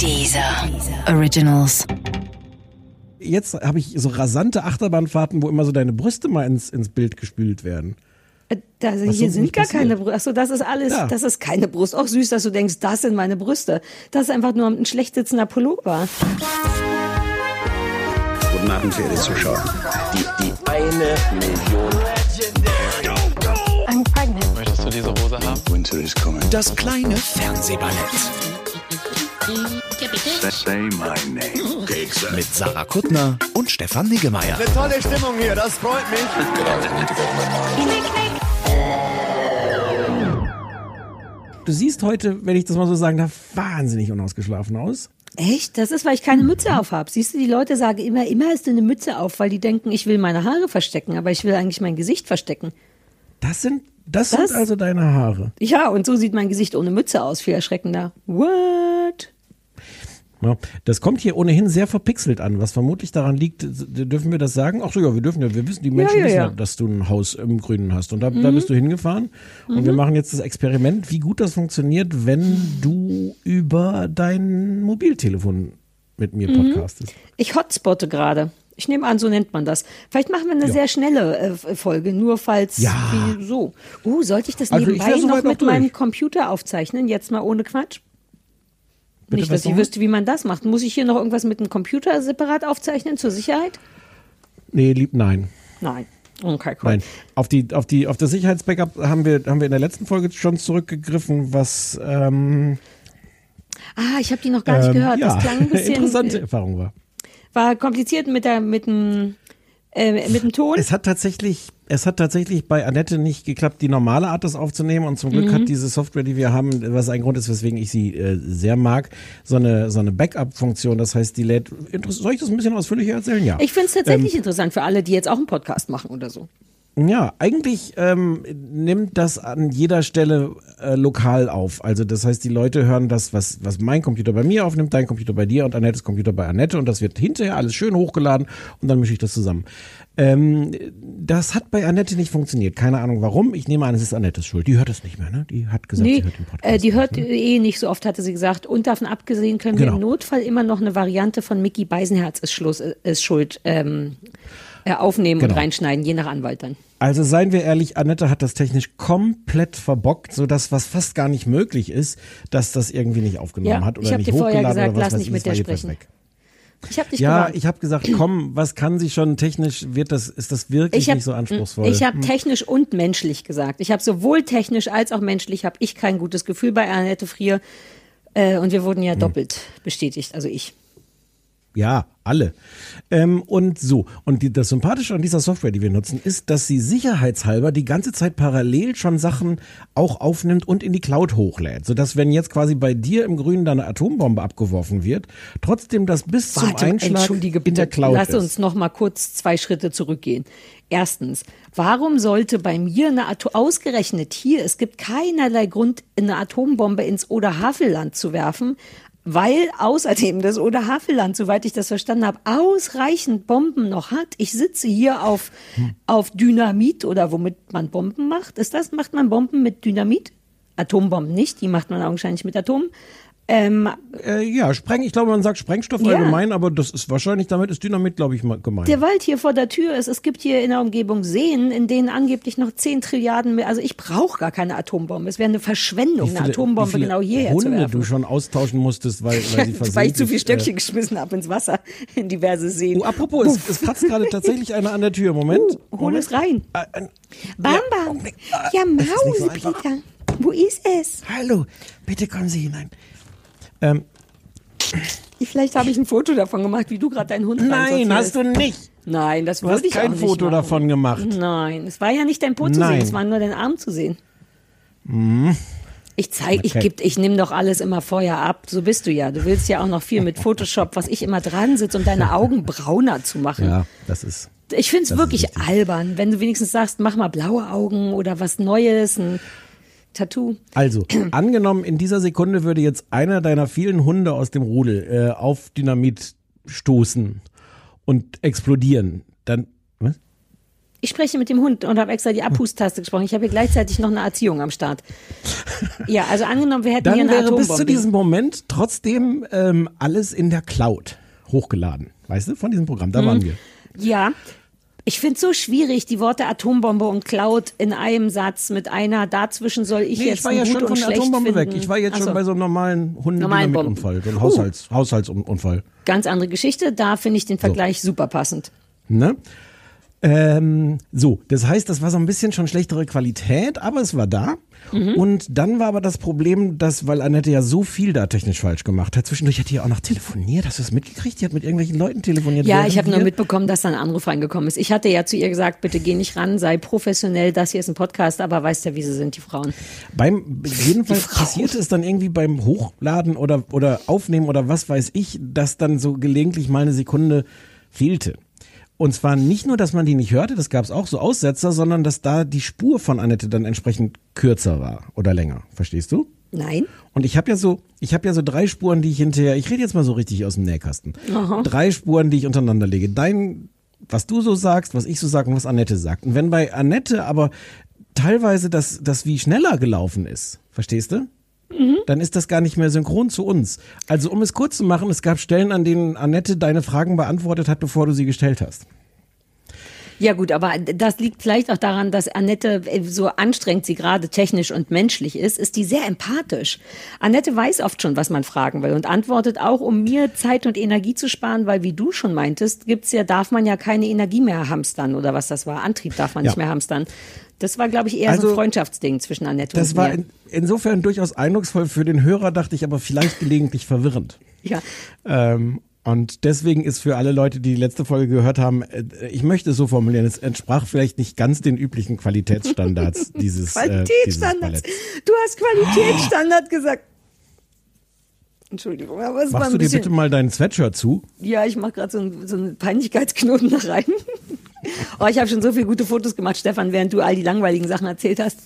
Dieser Originals. Jetzt habe ich so rasante Achterbahnfahrten, wo immer so deine Brüste mal ins, ins Bild gespült werden. Äh, Da, hier sind gar passiert. keine Brüste. Achso, das ist alles, Ja. das ist keine Brust. Auch süß, dass du denkst, das sind meine Brüste. Das ist einfach nur ein schlecht sitzender Pullover. Guten Abend, verehrte Zuschauer. Die, die eine Million. I'm pregnant. Möchtest du diese Hose haben? Winter is coming. Das kleine Fernsehballett. Mit Sarah Kuttner und Stefan Niggemeier. Tolle Stimmung hier, das freut mich. Du siehst heute, wenn ich das mal so sagen darf, wahnsinnig unausgeschlafen aus. Echt? Das ist, weil ich keine Mütze auf habe. Siehst du, die Leute sagen immer, immer hast du eine Mütze auf, weil die denken, ich will meine Haare verstecken, aber ich will eigentlich mein Gesicht verstecken. Das sind, das, Das- sind also deine Haare. Ja, und so sieht mein Gesicht ohne Mütze aus. Viel erschreckender. What? Ja, das kommt hier ohnehin sehr verpixelt an, was vermutlich daran liegt, dürfen wir das sagen? Ach so, ja, wir dürfen ja, wir wissen, die Menschen ja, wissen ja. ja, dass du ein Haus im Grünen hast. Und da, da bist du hingefahren. Und wir machen jetzt das Experiment, wie gut das funktioniert, wenn du über dein Mobiltelefon mit mir podcastest. Ich hotspotte gerade. Ich nehme an, so nennt man das. Vielleicht machen wir eine sehr schnelle äh, Folge, nur falls Ja. so. Uh, sollte ich das Also ich nebenbei soweit noch auch mit meinem durch. Computer aufzeichnen? Jetzt mal ohne Quatsch. Bitte, Nicht, dass ich wüsste, wie man das macht. Muss ich hier noch irgendwas mit dem Computer separat aufzeichnen zur Sicherheit? Nee, lieb, nein. Nein. Okay, cool. Nein. Auf die, auf die, auf das Sicherheitsbackup haben wir, haben wir in der letzten Folge schon zurückgegriffen, was ähm, Ah, ich habe die noch gar nicht ähm, gehört. ja, Das klang ein bisschen interessante äh, Erfahrung war. war kompliziert mit der mit dem äh, mit dem Ton. Es hat tatsächlich, es hat tatsächlich bei Annette nicht geklappt, die normale Art, das aufzunehmen. Und zum Glück Mhm. hat diese Software, die wir haben, was ein Grund ist, weswegen ich sie äh, sehr mag, so eine, so eine Backup-Funktion. Das heißt, die lädt. Soll ich das ein bisschen ausführlicher erzählen? Ja. Ich finde es Ähm, tatsächlich interessant für alle, die jetzt auch einen Podcast machen oder so. Ja, eigentlich ähm, nimmt das an jeder Stelle äh, lokal auf. Also das heißt, die Leute hören das, was, was mein Computer bei mir aufnimmt, dein Computer bei dir und Annettes Computer bei Annette und das wird hinterher alles schön hochgeladen und dann mische ich das zusammen. Ähm, das hat bei Annette nicht funktioniert. Keine Ahnung warum. Ich nehme an, es ist Annettes Schuld. Die hört es nicht mehr, ne? Die hat gesagt, Nee, sie hört den Podcast. äh, die nicht, hört ne? eh nicht so oft, hatte sie gesagt. Und davon abgesehen können wir Genau. im Notfall immer noch eine Variante von Mickey Beisenherz ist, Schluss, äh, ist schuld ähm, äh, aufnehmen Genau. und reinschneiden, je nach Anwalt dann. Also seien wir ehrlich, Annette hat das technisch komplett verbockt, sodass was fast gar nicht möglich ist, dass das irgendwie nicht aufgenommen Ja, hat oder ich hab nicht dir vorher hochgeladen gesagt, oder was lass nicht ich, mit der sprechen. weg. Ich habe dich Ja, gewarnt. ich habe gesagt, komm, was kann sie schon technisch, wird das, ist das wirklich Ich hab- nicht so anspruchsvoll? Ich habe technisch und menschlich gesagt. Ich habe sowohl technisch als auch menschlich habe ich kein gutes Gefühl bei Annette Frier. Äh, und wir wurden Hm. ja doppelt bestätigt, also ich. Ja, alle. Ähm, und so. Und die, das Sympathische an dieser Software, die wir nutzen, ist, dass sie sicherheitshalber die ganze Zeit parallel schon Sachen auch aufnimmt und in die Cloud hochlädt. Sodass, wenn jetzt quasi bei dir im Grünen da eine Atombombe abgeworfen wird, trotzdem das bis zum Warte, Einschlag entschuldige in der Cloud Lass ist. uns noch mal kurz zwei Schritte zurückgehen. Erstens, warum sollte bei mir eine Atom ausgerechnet hier, es gibt keinerlei Grund, eine Atombombe ins Oder-Havelland zu werfen, weil außerdem das Oder-Havelland, soweit ich das verstanden habe, ausreichend Bomben noch hat. Ich sitze hier auf, auf Dynamit oder womit man Bomben macht. Ist das, macht man Bomben mit Dynamit? Atombomben nicht, die macht man augenscheinlich mit Atom. Ähm, Äh, ja, Spreng, ich glaube, man sagt Sprengstoff Ja. allgemein, aber das ist wahrscheinlich, damit ist Dynamit, glaube ich, gemeint. der Wald hier vor der Tür ist, es gibt hier in der Umgebung Seen, in denen angeblich noch 10 Trilliarden mehr, also ich brauche gar keine Atombombe. Es wäre eine Verschwendung, Wie eine viele- Atombombe viele genau hierher Hunde zu werfen. du schon austauschen musstest, weil, weil sie weil ich zu viel Stöckchen Äh, geschmissen habe ins Wasser, in diverse Seen. oh, apropos, es, es kratzt gerade tatsächlich einer an der Tür. Moment. Uh, hol es rein. Äh, äh, Bam, ja, bam. Ja, nicht so Maus, einfach. Peter. Wo ist es? Hallo, bitte kommen Sie hinein. Ähm, Vielleicht habe ich ein Foto davon gemacht, wie du gerade deinen Hund nein, hast du nicht. Nein, das hast ich kein auch Foto machen. davon gemacht. Nein, es war ja nicht dein Po zu Nein. Mhm. sehen, es war nur dein Arm zu sehen. Ich zeig, ich Okay. geb, ich nehme doch alles immer vorher ab. So bist du ja. Du willst ja auch noch viel mit Photoshop, was ich immer dran sitze, um deine Augen brauner zu machen. Ja, das ist. Ich finde es wirklich albern, wenn du wenigstens sagst, mach mal blaue Augen oder was Neues, ein Tattoo. Also, angenommen, in dieser Sekunde würde jetzt einer deiner vielen Hunde aus dem Rudel äh, auf Dynamit stoßen und explodieren. Dann. Was? Ich spreche mit dem Hund und habe extra die Abhustaste gesprochen. Ich habe hier gleichzeitig noch eine Erziehung am Start. Ja, also angenommen, wir hätten Dann hier eine wäre Atombombe. bis zu diesem Moment trotzdem ähm, alles in der Cloud hochgeladen. Weißt du, von diesem Programm, Mhm. da waren wir. Ja. Ich finde es so schwierig, die Worte Atombombe und Cloud in einem Satz mit einer dazwischen soll ich Nee, jetzt ich war ja gut schon von der Atombombe finden. weg. Ich war jetzt Ach schon so. bei so einem normalen. Hundeunfall, so einem Uh. Haushalts, Haushaltsunfall. Ganz andere Geschichte, da finde ich den Vergleich super passend. Ne? Ähm, so, das heißt, das war so ein bisschen schon schlechtere Qualität, aber es war da. Mhm. Und dann war aber das Problem, dass, weil Annette ja so viel da technisch falsch gemacht hat, zwischendurch hat die ja auch noch telefoniert. Hast du das mitgekriegt? Die hat mit irgendwelchen Leuten telefoniert. Ja, ich habe nur mitbekommen, dass da ein Anruf reingekommen ist. Ich hatte ja zu ihr gesagt, bitte geh nicht ran, sei professionell, das hier ist ein Podcast, aber weißt ja, wie sie sind, die Frauen. Beim, jedenfalls passierte es dann irgendwie beim Hochladen oder, oder Aufnehmen oder was weiß ich, dass dann so gelegentlich mal eine Sekunde fehlte. Und zwar nicht nur, dass man die nicht hörte, das gab es auch so Aussetzer, sondern dass da die Spur von Annette dann entsprechend kürzer war oder länger. Verstehst du? Nein? Und ich habe ja so, ich habe ja so drei Spuren, die ich hinterher, ich rede jetzt mal so richtig aus dem Nähkasten. Drei Spuren, die ich untereinander lege. Dein, was du so sagst, was ich so sage und was Annette sagt. Und wenn bei Annette aber teilweise das, das wie schneller gelaufen ist, verstehst du? Dann ist das gar nicht mehr synchron zu uns. Also um es kurz zu machen, es gab Stellen, an denen Annette deine Fragen beantwortet hat, bevor du sie gestellt hast. Ja gut, aber das liegt vielleicht auch daran, dass Annette, äh, so anstrengend sie gerade technisch und menschlich ist, ist die sehr empathisch. Annette weiß oft schon, was man fragen will und antwortet auch, um mir Zeit und Energie zu sparen, weil wie du schon meintest, gibt's ja, darf man ja keine Energie mehr hamstern oder was das war. Antrieb darf man Ja. nicht mehr hamstern. Das war, glaube ich, eher so Also, ein Freundschaftsding zwischen Annette Das und war mir. in, insofern durchaus eindrucksvoll für den Hörer, dachte ich, aber vielleicht gelegentlich verwirrend. ja. Ähm, und deswegen ist für alle Leute, die die letzte Folge gehört haben, äh, ich möchte es so formulieren, es entsprach vielleicht nicht ganz den üblichen Qualitätsstandards dieses, äh, dieses Qualitätsstandards. Balletts. du hast Qualitätsstandard gesagt. Entschuldigung, aber es war Machst ein du dir bitte mal dein Sweatshirt zu? Ja, ich mache gerade so, ein, so einen Peinlichkeitsknoten da rein. oh, ich habe schon so viele gute Fotos gemacht, Stefan, während du all die langweiligen Sachen erzählt hast.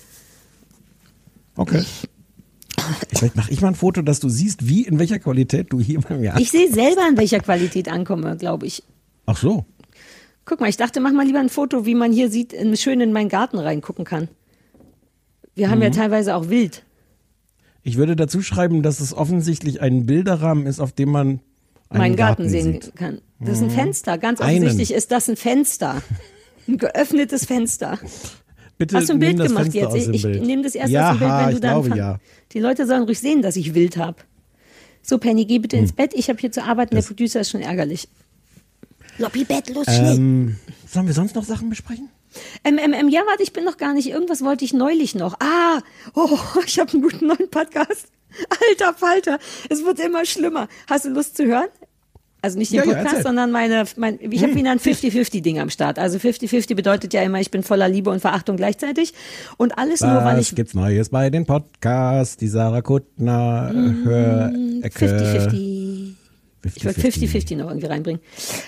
Okay. Vielleicht mache ich mal ein Foto, dass du siehst, wie, in welcher Qualität du hier bei mir Ich sehe selber, in welcher Qualität ankomme, glaube ich. Ach so. Guck mal, ich dachte, mach mal lieber ein Foto, wie man hier sieht, schön in meinen Garten reingucken kann. Wir haben ja teilweise auch Wild. Ich würde dazu schreiben, dass es offensichtlich ein Bilderrahmen ist, auf dem man meinen Garten, sehen sieht. kann. Das ist ein Fenster. Ganz Einen. offensichtlich ist das ein Fenster. Ein geöffnetes Fenster. Bitte Hast du ein Bild das gemacht Fenster jetzt? Ich, ich nehme das erst ja, aus dem Bild, wenn du dann. glaube, ja. Die Leute sollen ruhig sehen, dass ich Wild habe. So, Penny, geh bitte Hm. ins Bett. Ich habe hier zu arbeiten. Der Producer ist schon ärgerlich. Lobby Bett, los, schnell. Ähm, sollen wir sonst noch Sachen besprechen? Ähm, ähm, ähm, ja, warte, ich bin noch gar nicht. Irgendwas wollte ich neulich noch. Ah, oh, ich habe einen guten neuen Podcast. Alter Falter, es wird immer schlimmer. Hast du Lust zu hören? Also nicht den Ja, ja, Podcast. Hm. sondern meine, mein, ich habe wieder ein 50-50-Ding am Start. Also 50-50 bedeutet ja immer, ich bin voller Liebe und Verachtung gleichzeitig. Und alles nur, weil Was ich gibt's Neues bei den Podcasts? Die Sarah Kuttner Mm, Hörecke. 50-50. Ich wollte 50-50 noch irgendwie reinbringen.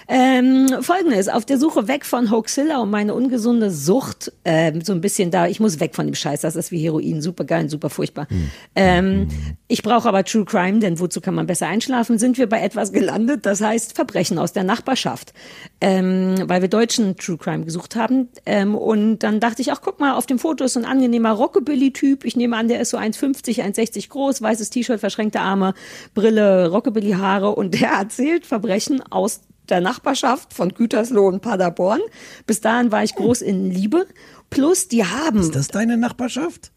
Ähm, Folgendes, auf der Suche weg von Hoaxilla und meine ungesunde Sucht, ähm, so ein bisschen da, ich muss weg von dem Scheiß, das ist wie Heroin, super geil und super furchtbar. Ähm, ich brauche aber True Crime, denn wozu kann man besser einschlafen, sind wir bei etwas gelandet, das heißt Verbrechen aus der Nachbarschaft, ähm, weil wir deutschen True Crime gesucht haben. Ähm, und dann dachte ich, ach guck mal, auf dem Foto ist so ein angenehmer Rockabilly-Typ, ich nehme an, der ist so 1,50, 1,60 groß, weißes T-Shirt, verschränkte Arme, Brille, Rockabilly-Haare und der erzählt Verbrechen aus der Nachbarschaft von Gütersloh und Paderborn. Bis dahin war ich groß in Liebe. Plus, die haben, Ist das deine Nachbarschaft?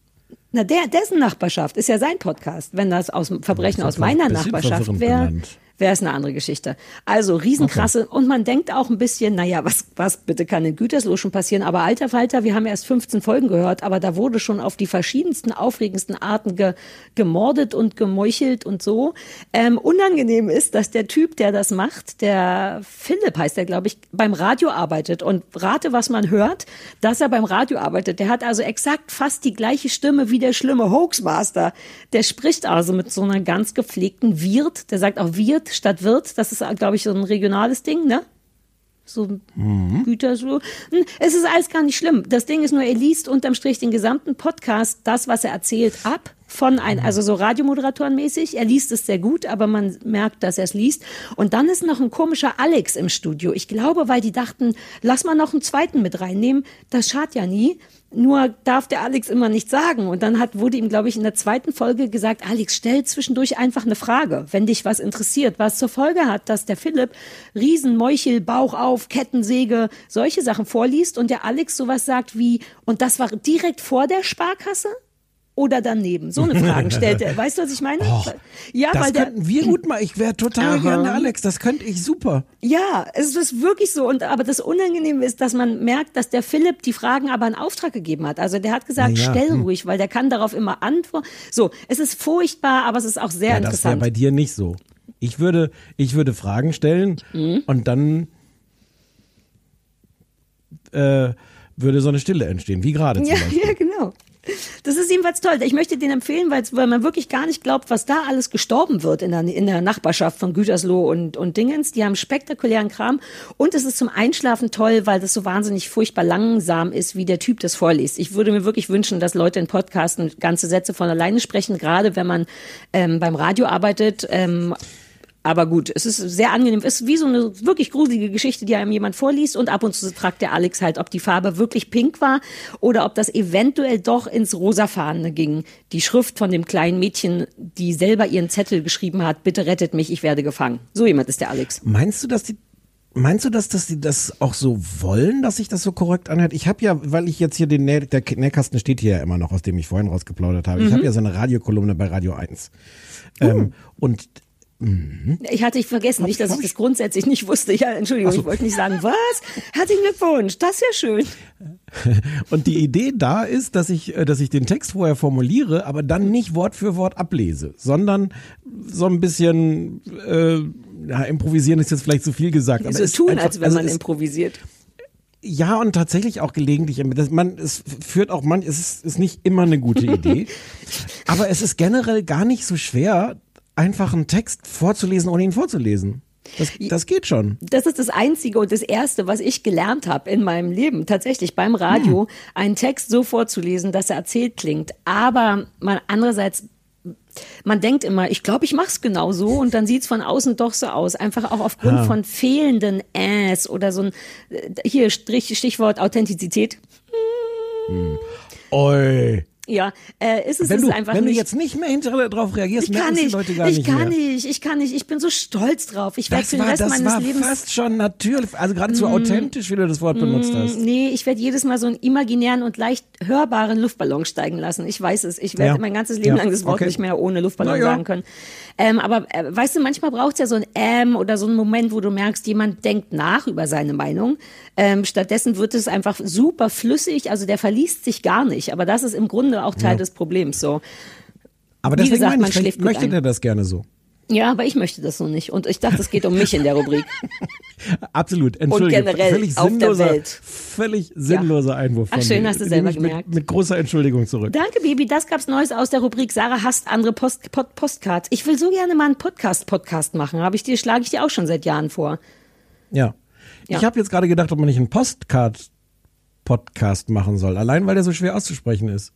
na, der, dessen Nachbarschaft ist ja sein Podcast. Wenn das aus Verbrechen aus meiner Nachbarschaft wäre. Wäre es eine andere Geschichte. Also riesenkrasse und man denkt auch ein bisschen, naja, was, was bitte kann in Gütersloh schon passieren? Aber alter Falter, wir haben erst 15 Folgen gehört, aber da wurde schon auf die verschiedensten, aufregendsten Arten ge, gemordet und gemeuchelt und so. Ähm, unangenehm ist, dass der Typ, der das macht, der Philipp heißt er, glaube ich, beim Radio arbeitet und rate, was man hört, dass er beim Radio arbeitet. Der hat also exakt fast die gleiche Stimme wie der schlimme Hoaxmaster. Der spricht also mit so einer ganz gepflegten Wirt. Der sagt auch Wirt statt Wirt. Das ist, glaube ich, so ein regionales Ding, ne? So Gütersloh. Hm, Es ist alles gar nicht schlimm. Das Ding ist nur, er liest unterm Strich den gesamten Podcast, das, was er erzählt, ab. Von ein, also so Radiomoderatorenmäßig. Er liest es sehr gut, aber man merkt, dass er es liest. Und dann ist noch ein komischer Alex im Studio. Ich glaube, weil die dachten, lass mal noch einen zweiten mit reinnehmen. Das schadet ja nie. Nur darf der Alex immer nicht sagen. Und dann hat, wurde ihm, glaube ich, in der zweiten Folge gesagt, Alex, stell zwischendurch einfach eine Frage, wenn dich was interessiert. Was zur Folge hat, dass der Philipp Riesenmeuchel, Bauch auf, Kettensäge, solche Sachen vorliest und der Alex sowas sagt wie, und das war direkt vor der Sparkasse? Oder daneben? So eine Frage stellt er. Weißt du, was ich meine? Och, ja, das weil der, könnten wir gut mal. Ich wäre total Aha. gerne Alex. Das könnte ich super. Ja, es ist wirklich so. Und aber das Unangenehme ist, dass man merkt, dass der Philipp die Fragen aber in Auftrag gegeben hat. Also der hat gesagt, ja, stell hm. ruhig, weil der kann darauf immer antworten. So, es ist furchtbar, aber es ist auch sehr Ja, das wäre interessant. bei dir nicht so. Ich würde, ich würde Fragen stellen Mhm. und dann äh, würde so eine Stille entstehen, wie gerade zum Ja, Beispiel. ja, genau. Das ist jedenfalls toll. Ich möchte den empfehlen, weil, man wirklich gar nicht glaubt, was da alles gestorben wird in der, in der Nachbarschaft von Gütersloh und, und Dingens. Die haben spektakulären Kram. Und es ist zum Einschlafen toll, weil das so wahnsinnig furchtbar langsam ist, wie der Typ das vorliest. Ich würde mir wirklich wünschen, dass Leute in Podcasten ganze Sätze von alleine sprechen, gerade wenn man ähm, beim Radio arbeitet. Ähm, aber gut, es ist sehr angenehm. Es ist wie so eine wirklich gruselige Geschichte, die einem jemand vorliest. Und ab und zu fragt der Alex halt, ob die Farbe wirklich pink war oder ob das eventuell doch ins Rosafarbene ging. Die Schrift von dem kleinen Mädchen, die selber ihren Zettel geschrieben hat, bitte rettet mich, ich werde gefangen. So jemand ist der Alex. Meinst du, dass die Meinst du, dass, dass die das auch so wollen, dass sich das so korrekt anhört? Ich habe ja, weil ich jetzt hier den Näh, der Nähkasten steht hier ja immer noch, aus dem ich vorhin rausgeplaudert habe. Ich Mhm. habe ja so eine Radiokolumne bei Radio 1. Ähm, und Ich hatte ich vergessen, nicht, dass ich das grundsätzlich nicht wusste. Ja, Entschuldigung, ich wollte nicht sagen, was? Herzlichen Glückwunsch, das ist ja schön. Und die Idee da ist, dass ich, äh, dass ich den Text vorher formuliere, aber dann nicht Wort für Wort ablese, sondern so ein bisschen äh, ja, improvisieren ist jetzt vielleicht zu viel gesagt. Aber So es tun, einfach- als wenn also man improvisiert. Ja, und tatsächlich auch gelegentlich. Man, es führt auch manch, es ist, ist nicht immer eine gute Idee. aber es ist generell gar nicht so schwer, einfach einen Text vorzulesen, ohne ihn vorzulesen. Das, das geht schon. Das ist das Einzige und das Erste, was ich gelernt habe in meinem Leben, tatsächlich beim Radio, Hm. einen Text so vorzulesen, dass er erzählt klingt. Aber man andererseits, man denkt immer, ich glaube, ich mache es genau so und dann sieht's von außen doch so aus. Einfach auch aufgrund Ah. von fehlenden Äs oder so ein, äh, hier Strich, Stichwort Authentizität. Oi. Ja, äh, ist es Wenn, ist du, einfach wenn du nicht. jetzt nicht mehr hinterher drauf reagierst, ich kann merken die nicht, Leute gar ich nicht kann mehr. nicht, ich kann nicht, ich bin so stolz drauf. Ich werde für den war, Rest das meines war Lebens Mm, fast schon natürlich, also geradezu authentisch, wie du das Wort benutzt hast. Nee, ich werde jedes Mal so einen imaginären und leicht hörbaren Luftballon steigen lassen. Ich weiß es. Ich werde Ja. mein ganzes Leben Ja. lang das Wort Okay. nicht mehr ohne Luftballon ja. sagen können. Ähm, aber äh, weißt du, manchmal braucht es ja so ein Ähm oder so einen Moment, wo du merkst, jemand denkt nach über seine Meinung. Ähm, stattdessen wird es einfach super flüssig. Also der verliest sich gar nicht. Aber das ist im Grunde auch Teil des Problems. So. Aber deswegen gesagt, meine man ich, vielleicht schläft möchte der das gerne so. Ja, aber ich möchte das so nicht. Und ich dachte, es geht um mich in der Rubrik. Absolut, entschuldige. generell völlig auf der sinnloser, Welt. völlig sinnloser Einwurf von Ach, schön, mir. hast du selber mit, gemerkt. Mit großer Entschuldigung zurück. Danke, Baby. Das gab's Neues aus der Rubrik Sarah hasst andere Post, Pod, Postcards. Ich will so gerne mal einen Podcast-Podcast machen. Habe ich dir, schlage ich dir auch schon seit Jahren vor. Ja. Ja. Ich habe jetzt gerade gedacht, ob man nicht einen Postcard-Podcast machen soll, allein weil der so schwer auszusprechen ist.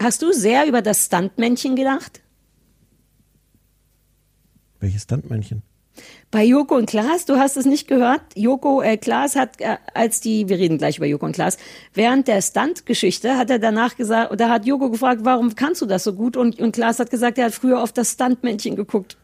Hast du sehr über das Stuntmännchen gedacht? Welches Standmännchen? Bei Joko und Klaas, du hast es nicht gehört. Joko, äh, Klaas hat, äh, als die, wir reden gleich über Joko und Klaas, während der Stunt-Geschichte hat er danach gesagt, oder hat Joko gefragt, warum kannst du das so gut? Und, und Klaas hat gesagt, er hat früher auf das Stuntmännchen geguckt.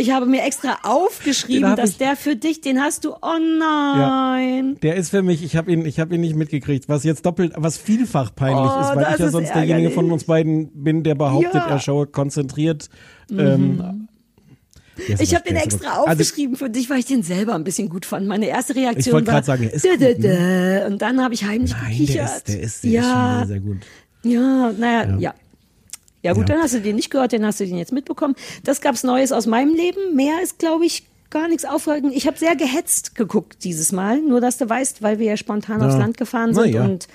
Ich habe mir extra aufgeschrieben, dass ich- der für dich, den hast du, oh nein. Der ist für mich, ich habe ihn, ich habe ihn nicht mitgekriegt, was jetzt doppelt, was vielfach peinlich Oh, ist, weil ich ja sonst derjenige ärgerlich. von uns beiden bin, der behauptet, Ja. Mhm. er schaue konzentriert. Ähm, jetzt Ich habe den der extra also, aufgeschrieben für dich, weil ich den selber ein bisschen gut fand. Meine erste Reaktion Ich wollte war sagen, ist dä, dä, dä. und dann habe ich heimlich Nein, der gekichert. ist, der ist, der ja, ist schon sehr, sehr gut. ja, naja, ja. ja. Gut, Ja. dann hast du den nicht gehört, dann hast du den jetzt mitbekommen. Das gab's Neues aus meinem Leben. Mehr ist, glaube ich, gar nichts aufregend. Ich habe sehr gehetzt geguckt dieses Mal, nur dass du weißt, weil wir ja spontan aufs Land gefahren Na sind ja. und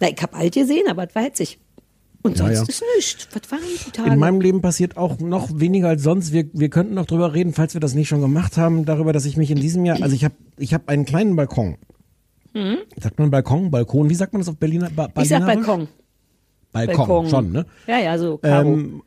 na, ich habe alt gesehen, aber es war hetzig. Und Ja, sonst ja. ist nichts. Was waren die Tage? In meinem Leben passiert auch noch weniger als sonst. Wir, wir könnten noch drüber reden, falls wir das nicht schon gemacht haben, darüber, dass ich mich in diesem Jahr, also ich habe ich hab einen kleinen Balkon. Sagt man Balkon, Balkon? Wie sagt man das auf Berliner? Ba Mhm. ich sag? Balkon. Balkon, Balkon. schon, ne? Ja, ja, so Karo. Ähm,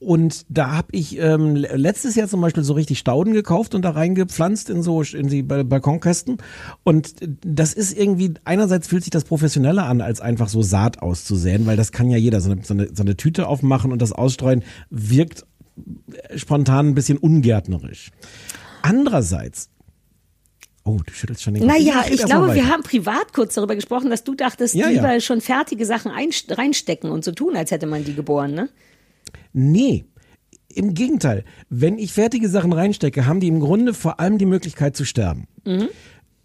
und da habe ich ähm, le- letztes Jahr zum Beispiel so richtig Stauden gekauft und da reingepflanzt in so in die Ba- Balkonkästen. Und das ist irgendwie, einerseits fühlt sich das professioneller an, als einfach so Saat auszusäen, weil das kann ja jeder. So eine, so eine, so eine Tüte aufmachen und das ausstreuen wirkt spontan ein bisschen ungärtnerisch. Andererseits, oh, du schüttelst schon den Kopf. Naja, ich mal glaube, wir haben privat kurz darüber gesprochen, dass du dachtest, Ja, lieber ja. schon fertige Sachen einst- reinstecken und so tun, als hätte man die geboren, ne? Nee. Im Gegenteil, wenn ich fertige Sachen reinstecke, haben die im Grunde vor allem die Möglichkeit zu sterben. Mhm.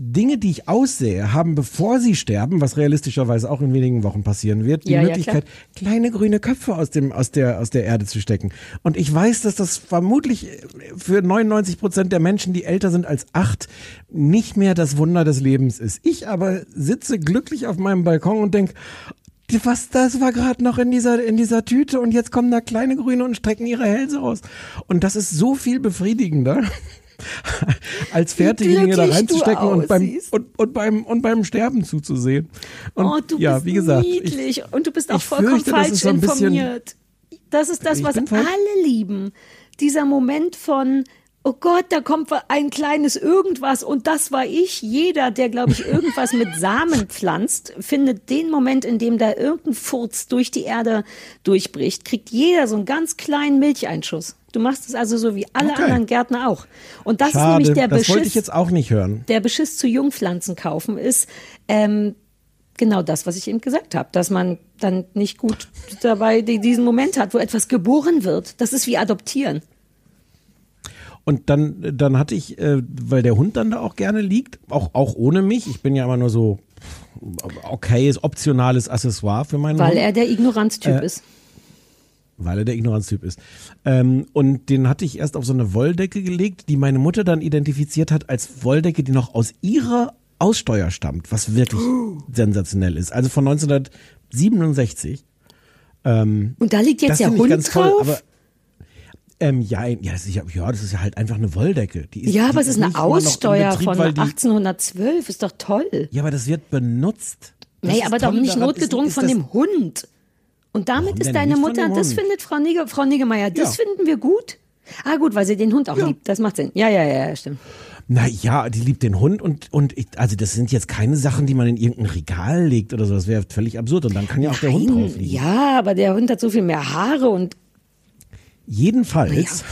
Dinge, die ich aussähe, haben, bevor sie sterben, was realistischerweise auch in wenigen Wochen passieren wird, die Ja, ja, Möglichkeit, kleine grüne Köpfe aus, dem, aus, der, aus der Erde zu stecken. Und ich weiß, dass das vermutlich für 99 Prozent der Menschen, die älter sind als acht, nicht mehr das Wunder des Lebens ist. Ich aber sitze glücklich auf meinem Balkon und denke, was das war gerade noch in dieser in dieser Tüte und jetzt kommen da kleine Grüne und strecken ihre Hälse aus und das ist so viel befriedigender als fertige Dinge da reinzustecken und beim und, und beim und beim Sterben zuzusehen. Und oh, du ja, bist wie gesagt, ich, niedlich und du bist auch ich vollkommen fürchte, das falsch ist so ein bisschen- informiert. Das ist das, Ich was alle lieben. Dieser Moment von Oh Gott, da kommt ein kleines Irgendwas und das war ich. Jeder, der, glaube ich, irgendwas mit Samen pflanzt, findet den Moment, in dem da irgendein Furz durch die Erde durchbricht, kriegt jeder so einen ganz kleinen Milcheinschuss. Du machst es also so wie alle Okay. anderen Gärtner auch. Und das ist schade, nämlich der das wollte ich Beschiss jetzt auch nicht hören. der Beschiss zu Jungpflanzen kaufen ist ähm, genau das, was ich eben gesagt habe, dass man dann nicht gut dabei die- diesen Moment hat, wo etwas geboren wird. Das ist wie adoptieren. Und dann, dann hatte ich, äh, weil der Hund dann da auch gerne liegt, auch, auch ohne mich, ich bin ja immer nur so okayes, optionales Accessoire für meinen Weil Hund. er der Ignoranztyp Äh, ist. Weil er der Ignoranztyp ist. Ähm, und den hatte ich erst auf so eine Wolldecke gelegt, die meine Mutter dann identifiziert hat als Wolldecke, die noch aus ihrer Aussteuer stammt, was wirklich sensationell ist. Also von 1967. Und da liegt jetzt der Hund ganz toll, drauf. aber ähm, ja, ja, das ist ja, das ist ja halt einfach eine Wolldecke. Die ist, ja, aber es ist eine Aussteuer Betrieb, von weil die, 1812. Ist doch toll. Ja, aber das wird benutzt. Das Nee, aber doch toll nicht notgedrungen ist, ist von das, dem Hund. Und damit Warum ist deine Mutter, das findet Frau, Nigge, Frau Niggemeier, das Ja. finden wir gut. Ah, gut, weil sie den Hund auch Ja. liebt. Das macht Sinn. Ja, ja, ja, ja, stimmt. Na ja, die liebt den Hund und und ich, also das sind jetzt keine Sachen, die man in irgendein Regal legt oder so. Das wäre völlig absurd und dann kann ja auch der Hund Nein, drauf liegen. Ja, aber der Hund hat so viel mehr Haare und Jedenfalls.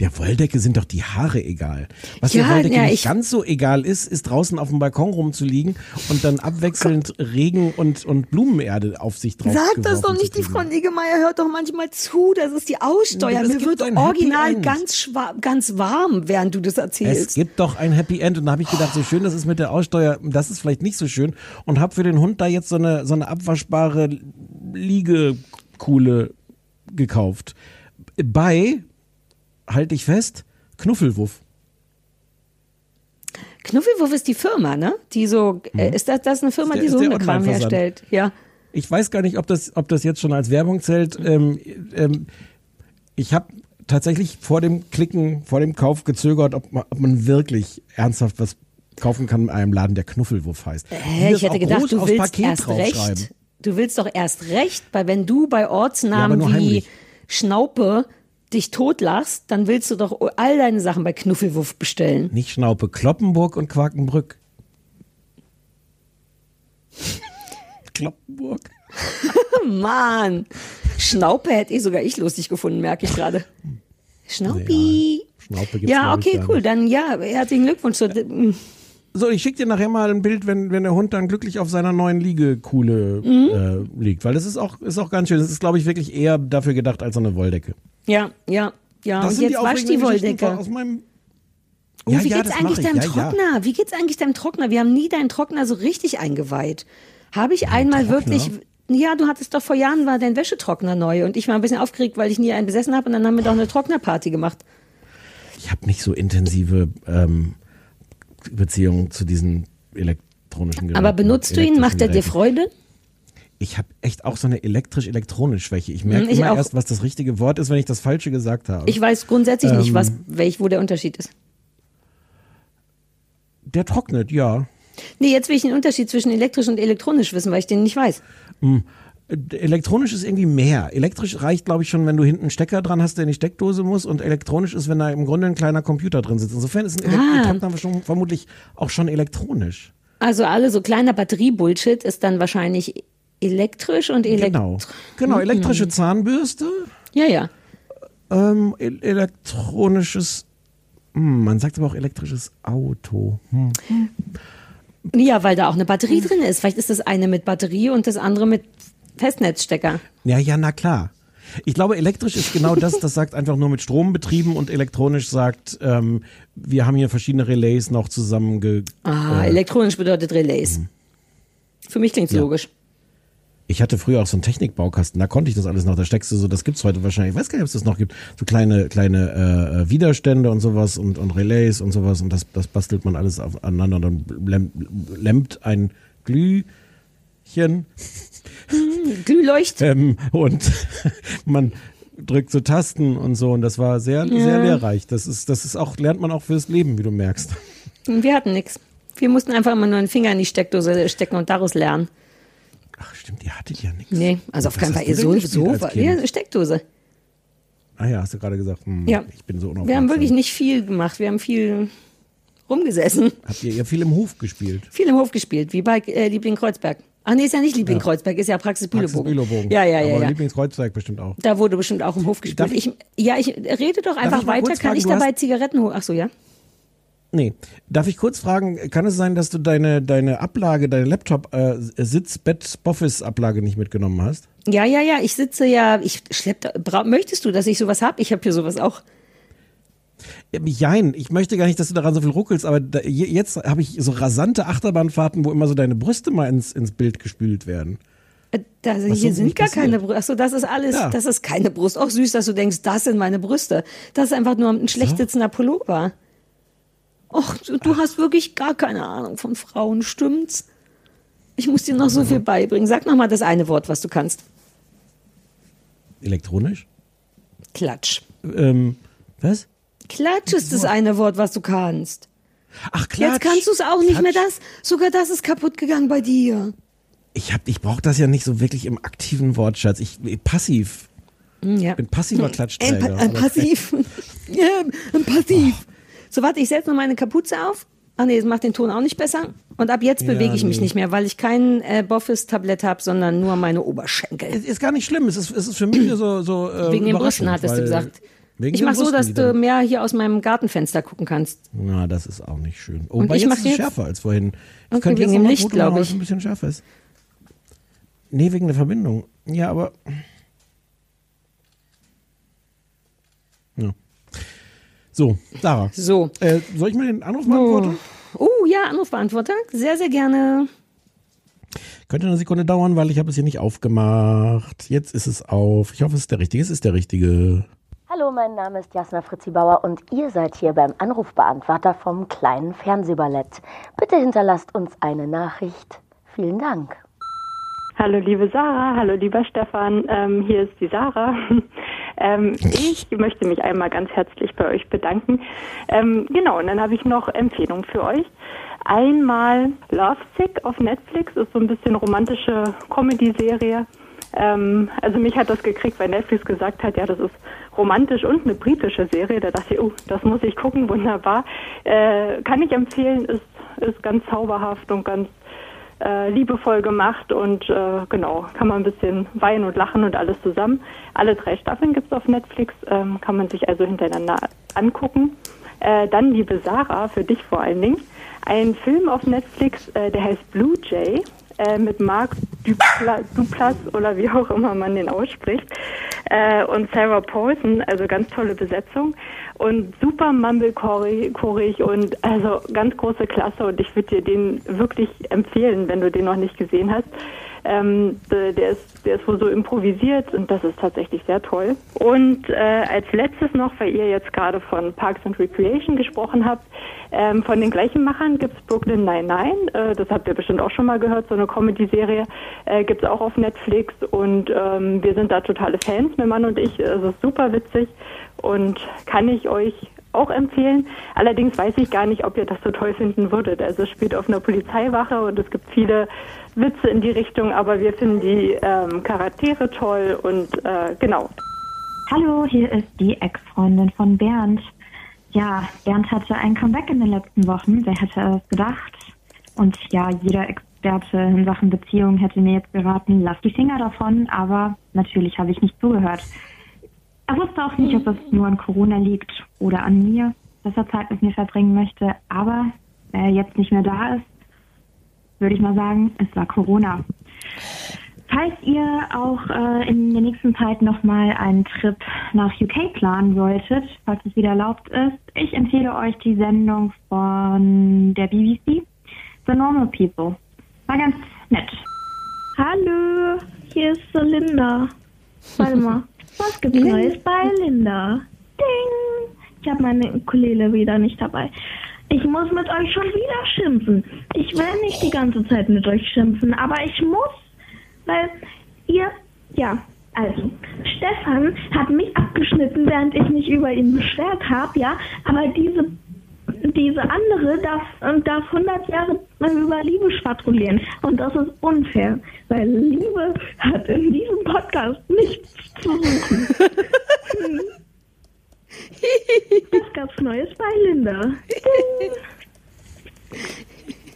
Der Wolldecke sind doch die Haare egal. Was Ja, der Wolldecke ja, nicht ich- ganz so egal ist, ist draußen auf dem Balkon rumzuliegen und dann abwechselnd Regen und, und Blumenerde auf sich drauf Sag das doch nicht, zu die. Frau Niggemeier hört doch manchmal zu. Das ist die Aussteuer. Es Mir wird original ganz, ganz warm, während du das Es erzählst. gibt doch ein Happy End und da habe ich gedacht, so schön das ist mit der Aussteuer, das ist vielleicht nicht so schön und habe für den Hund da jetzt so eine so eine abwaschbare Liegekuhle gekauft. Bei halte ich fest, Knuffelwuff. Knuffelwurf ist die Firma, ne? Die so, äh, ist das, das ist eine Firma, Mhm. Der- die so Hundekram Online-Versand. herstellt? Ja. Ich weiß gar nicht, ob das ob das jetzt schon als Werbung zählt. Ähm, ähm, ich habe tatsächlich vor dem Klicken, vor dem Kauf gezögert, ob man, ob man wirklich ernsthaft was kaufen kann in einem Laden, der Knuffelwuff heißt. Das ich hätte gedacht, du willst Paket erst recht. Du willst doch erst recht, weil wenn du bei Ja, Ortsnamen nur wie. Schnaupe dich totlachst, dann willst du doch all deine Sachen bei Knuffelwurf bestellen. Nicht Schnaupe, Kloppenburg und Quakenbrück. Kloppenburg. Mann, Schnaupe hätte eh sogar ich lustig gefunden, merke ich gerade. Schnaupi. Schnaupe gibt's, Ja, ich, okay, cool. Dann ja, herzlichen Glückwunsch. mm, So, ich schicke dir nachher mal ein Bild, wenn, wenn der Hund dann glücklich auf seiner neuen Liegekuhle Mhm. äh, liegt. Weil das ist auch, ist auch ganz schön. Das ist, glaube ich, wirklich eher dafür gedacht als so eine Wolldecke. Ja, ja, ja. Das Und jetzt die wasch die Wolldecke. Aus meinem Oh, Ja, wie ja, geht's eigentlich deinem Ja. Trockner? Wie geht's eigentlich deinem Trockner? Wir haben nie deinen Trockner so richtig eingeweiht. Habe ich einmal Trockner? wirklich. Ja, du hattest doch vor Jahren war dein Wäschetrockner neu und ich war ein bisschen aufgeregt, weil ich nie einen besessen habe und dann haben wir doch eine Trocknerparty gemacht. Ich habe nicht so intensive ähm, Beziehungen zu diesen elektronischen Geräten. Aber benutzt du ihn? Macht er dir. Freude? Ich habe echt auch so eine elektrisch-elektronisch Schwäche. Ich merke Hm, ich immer auch. erst, was das richtige Wort ist, wenn ich das Falsche gesagt habe. Ich weiß grundsätzlich nicht, Ähm. was, welch, wo der Unterschied ist. Der trocknet, ja. Nee, jetzt will ich den Unterschied zwischen elektrisch und elektronisch wissen, weil ich den nicht weiß. Äh, Elektronisch ist irgendwie mehr. Elektrisch reicht, glaube ich, schon, wenn du hinten einen Stecker dran hast, der in die Steckdose muss. Und elektronisch ist, wenn da im Grunde ein kleiner Computer drin sitzt. Insofern ist ein Ah. Elektrotrockner schon, vermutlich auch schon elektronisch. Also alle so kleiner Batterie-Bullshit ist dann wahrscheinlich elektrisch und elektrisch. Genau. Genau, elektrische Zahnbürste, Ja, ja. ähm, el- elektronisches, hm, man sagt aber auch elektrisches Auto. Hm. Ja, weil da auch eine Batterie drin ist. Vielleicht ist das eine mit Batterie und das andere mit Festnetzstecker. Ja, ja, na klar. Ich glaube, elektrisch ist genau das, das sagt einfach nur mit Strom betrieben und elektronisch sagt, ähm, wir haben hier verschiedene Relays noch zusammenge... Ah, elektronisch bedeutet Relays. Für mich klingt's Ja. logisch. Ich hatte früher auch so einen Technikbaukasten, da konnte ich das alles noch. Da steckst du so, das gibt's heute wahrscheinlich, ich weiß gar nicht, ob es das noch gibt, so kleine, kleine äh, äh, Widerstände und sowas und, und Relays und sowas und das, das bastelt man alles aufeinander und dann lämmt, lämmt ein Glühchen Glühleucht. ähm, und man drückt so Tasten und so und das war sehr, sehr lehrreich. Das ist, das ist auch, lernt man auch fürs Leben, wie du merkst. Wir hatten nix. Wir mussten einfach immer nur einen Finger in die Steckdose stecken und daraus lernen. Ach stimmt, ihr hattet ja nichts. Nee, also auf Was keinen Fall. denn So, so, ja, Steckdose. Ah ja, hast du gerade gesagt, hm, Ja. ich bin so unaufmerksam. Wir haben wirklich nicht viel gemacht. Wir haben viel rumgesessen. Habt ihr ja viel im Hof gespielt? Viel im Hof gespielt, wie bei äh, Liebling Kreuzberg. Ach nee, ist ja nicht Liebling Kreuzberg, ist ja Praxis Praxis Bülobogen. Bülobogen. Ja, ja, ja. Aber ja. Lieblingskreuzberg bestimmt auch. Da wurde bestimmt auch im Hof gespielt. Ich, ja, ich rede doch einfach weiter. Kann fragen, ich dabei hast- Zigaretten holen? Ach so, ja. Nee. Darf ich kurz fragen, kann es sein, dass du deine, deine Ablage, deine Laptop, äh, nicht mitgenommen hast? Ja, ja, ja. Ich sitze ja. Ich schlepp. bra- Möchtest du, dass ich sowas hab? Ich habe hier sowas auch. Ja, Jein, ich möchte gar nicht, dass du daran so viel ruckelst, aber da, je- jetzt habe ich so rasante Achterbahnfahrten, wo immer so deine Brüste mal ins, ins Bild gespült werden. Äh, Da, hier sind gar passiert. keine Brüste. Achso, das ist alles, Ja. das ist keine Brust. Auch süß, dass du denkst, das sind meine Brüste. Das ist einfach nur ein schlecht sitzender Pullover. Och, du, hast wirklich gar keine Ahnung von Frauen, stimmt's? Ich muss dir noch so viel beibringen. Sag noch mal das eine Wort, was du kannst. Elektronisch? Klatsch. Ähm, was? Klatsch ist das eine Wort, was du kannst. Ach, Klatsch. Jetzt kannst du es auch nicht mehr. Klatsch. Das, sogar das ist kaputt gegangen bei dir. Ich, hab- ich brauche das ja nicht so wirklich im aktiven Wortschatz. Ich passiv. Ja. Ich bin passiver Ein, Klatschträger. Pa- ein Passiv. ja, ein Passiv. So, warte, ich setze noch meine Kapuze auf. Ach nee, das macht den Ton auch nicht besser. Und ab jetzt Ja, bewege ich mich nee. nicht mehr, weil ich kein äh, Boffis-Tablett habe, sondern nur meine Oberschenkel. Es ist gar nicht schlimm. Es ist, es ist für mich so, so äh, Wegen den Brüsten hattest du gesagt. Wegen Ich mache so, dass du mehr hier aus meinem Gartenfenster gucken kannst. Na, das ist auch nicht schön. Oh, Und ich jetzt mach ist es schärfer als vorhin. Ich Okay, könnte wegen jetzt dem Licht, Foto glaub machen, weil ich. ein bisschen schärfer ist. Nee, wegen der Verbindung. Ja, aber. Ja. So, Sarah. So. Äh, soll ich mal den Anruf beantworten? Oh ja, Anrufbeantworter. Sehr, sehr gerne. Könnte eine Sekunde dauern, weil ich habe es hier nicht aufgemacht. Jetzt ist es auf. Ich hoffe, es ist der richtige. Es ist der richtige. Hallo, mein Name ist Jasna Fritzi Bauer und ihr seid hier beim Anrufbeantworter vom kleinen Fernsehballett. Bitte hinterlasst uns eine Nachricht. Vielen Dank. Hallo liebe Sarah, hallo lieber Stefan, ähm, hier ist die Sarah. Ähm, ich möchte mich einmal ganz herzlich bei euch bedanken. Ähm, genau, und dann habe ich noch Empfehlungen für euch. Einmal Lovesick auf Netflix, ist so ein bisschen romantische Comedy-Serie. Ähm, also mich hat das gekriegt, weil Netflix gesagt hat, ja, das ist romantisch und eine britische Serie. Da dachte ich, oh, das muss ich gucken, wunderbar. Äh, kann ich empfehlen, ist, ist ganz zauberhaft und ganz äh, liebevoll gemacht und äh, genau, kann man ein bisschen weinen und lachen und alles zusammen. Alle drei Staffeln gibt's auf Netflix, ähm, kann man sich also hintereinander angucken. Äh, dann, liebe Sarah, für dich vor allen Dingen, ein Film auf Netflix, äh, der heißt Blue Jay äh, mit Mark Dupla, Duplas oder wie auch immer man den ausspricht äh, und Sarah Paulson, also ganz tolle Besetzung und super Mumblecore-chorig und also ganz große Klasse und ich würde dir den wirklich empfehlen, wenn du den noch nicht gesehen hast. Ähm, der, ist, der ist wohl so improvisiert und das ist tatsächlich sehr toll. Und äh, als letztes noch, weil ihr jetzt gerade von Parks and Recreation gesprochen habt, ähm, von den gleichen Machern gibt's Brooklyn Nine-Nine. Äh, das habt ihr bestimmt auch schon mal gehört, so eine Comedy-Serie äh, gibt's auch auf Netflix und ähm, wir sind da totale Fans, mein Mann und ich. Es ist super witzig und kann ich euch auch empfehlen. Allerdings weiß ich gar nicht, ob ihr das so toll finden würdet. Also es spielt auf einer Polizeiwache und es gibt viele Witze in die Richtung, aber wir finden die ähm, Charaktere toll und äh, genau. Hallo, hier ist die Ex-Freundin von Bernd. Ja, Bernd hatte ein Comeback in den letzten Wochen. Wer hätte es gedacht? Und ja, jeder Experte in Sachen Beziehung hätte mir jetzt geraten, lass die Finger davon, aber natürlich habe ich nicht zugehört. Er wusste auch nicht, ob es nur an Corona liegt oder an mir, dass er Zeit mit mir verbringen möchte. Aber er jetzt nicht mehr da ist, würde ich mal sagen, es war Corona. Falls ihr auch äh, in der nächsten Zeit nochmal einen Trip nach UK planen solltet, falls es wieder erlaubt ist, ich empfehle euch die Sendung von der BBC, The Normal People. War ganz nett. Hallo, hier ist so Linda. Warte mal, was gibt's Neues bei Linda? Ding! Ich habe meine Ukulele wieder nicht dabei. Ich muss mit euch schon wieder schimpfen. Ich will nicht die ganze Zeit mit euch schimpfen, aber ich muss, weil ihr, ja, also, Stefan hat mich abgeschnitten, während ich mich über ihn beschwert habe, ja, aber diese diese andere darf, darf 100 Jahre über Liebe schwadronieren. Und das ist unfair, weil Liebe hat in diesem Podcast nichts zu suchen. Was gab's Neues bei Linda?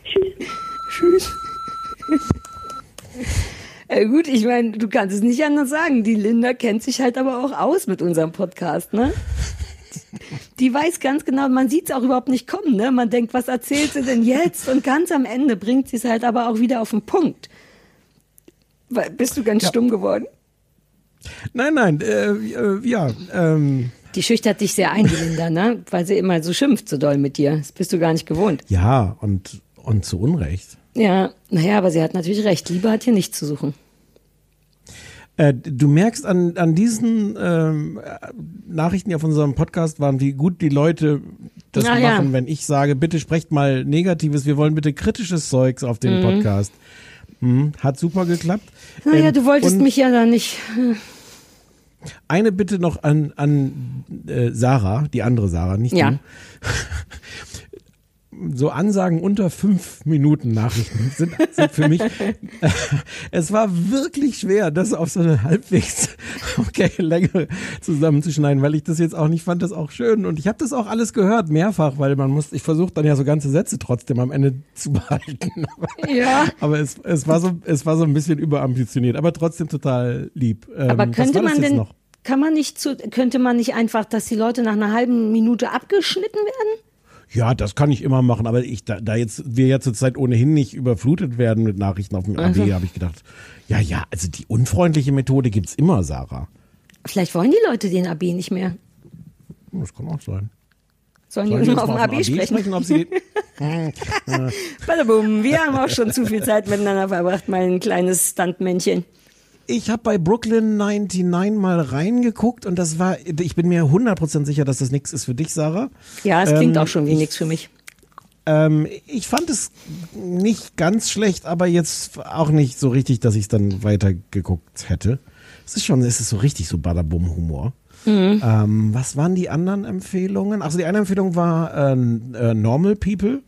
Tschüss. Tschüss. Äh, gut, ich meine, du kannst es nicht anders sagen. Die Linda kennt sich halt aber auch aus mit unserem Podcast, ne? Die weiß ganz genau, man sieht es auch überhaupt nicht kommen, ne? Man denkt, was erzählt sie denn jetzt? Und ganz am Ende bringt sie es halt aber auch wieder auf den Punkt. Bist du ganz ja. stumm geworden? Nein, nein, äh, äh, ja. Ähm. Die schüchtert dich sehr ein, die Linda, ne? Weil sie immer so schimpft, so doll mit dir. Das bist du gar nicht gewohnt. Ja, und, und zu Unrecht. Ja, naja, aber sie hat natürlich recht. Liebe hat hier nichts zu suchen. Äh, du merkst an, an diesen ähm, Nachrichten die auf unserem Podcast waren, wie gut die Leute das Na, machen, ja. wenn ich sage, bitte sprecht mal Negatives, wir wollen bitte kritisches Zeugs auf den mhm. Podcast. Mhm, hat super geklappt. Naja, ähm, du wolltest mich ja da nicht. Eine Bitte noch an, an äh, Sarah, die andere Sarah, nicht ja. du. So Ansagen unter fünf Minuten Nachrichten sind, sind für mich, äh, es war wirklich schwer, das auf so eine halbwegs okay Länge zusammenzuschneiden, weil ich das jetzt auch nicht fand, das auch schön und ich habe das auch alles gehört, mehrfach, weil man muss, ich versuche dann ja so ganze Sätze trotzdem am Ende zu behalten. Ja. aber es, es war so, es war so ein bisschen überambitioniert, aber trotzdem total lieb. Ähm, aber könnte man denn, noch? kann man nicht zu, könnte man nicht einfach, dass die Leute nach einer halben Minute abgeschnitten werden? Ja, das kann ich immer machen, aber ich, da, da jetzt wir ja zurzeit ohnehin nicht überflutet werden mit Nachrichten auf dem AB, also. habe ich gedacht, ja, ja, also die unfreundliche Methode gibt's immer, Sarah. Vielleicht wollen die Leute den AB nicht mehr. Das kann auch sein. Sollen, Sollen die mal auf dem AB, AB sprechen? sprechen ob sie Badabum, wir haben auch schon zu viel Zeit miteinander verbracht, mein kleines Stuntmännchen. Ich habe bei Brooklyn 99 mal reingeguckt und das war, ich bin mir 100% sicher, dass das nichts ist für dich, Sarah. Ja, es klingt ähm, auch schon wie nichts für mich. Ähm, ich fand es nicht ganz schlecht, aber jetzt auch nicht so richtig, dass ich es dann weitergeguckt hätte. Es ist schon, es ist so richtig so Badabum-Humor. Mhm. Ähm, was waren die anderen Empfehlungen? Also die eine Empfehlung war äh, äh, Normal People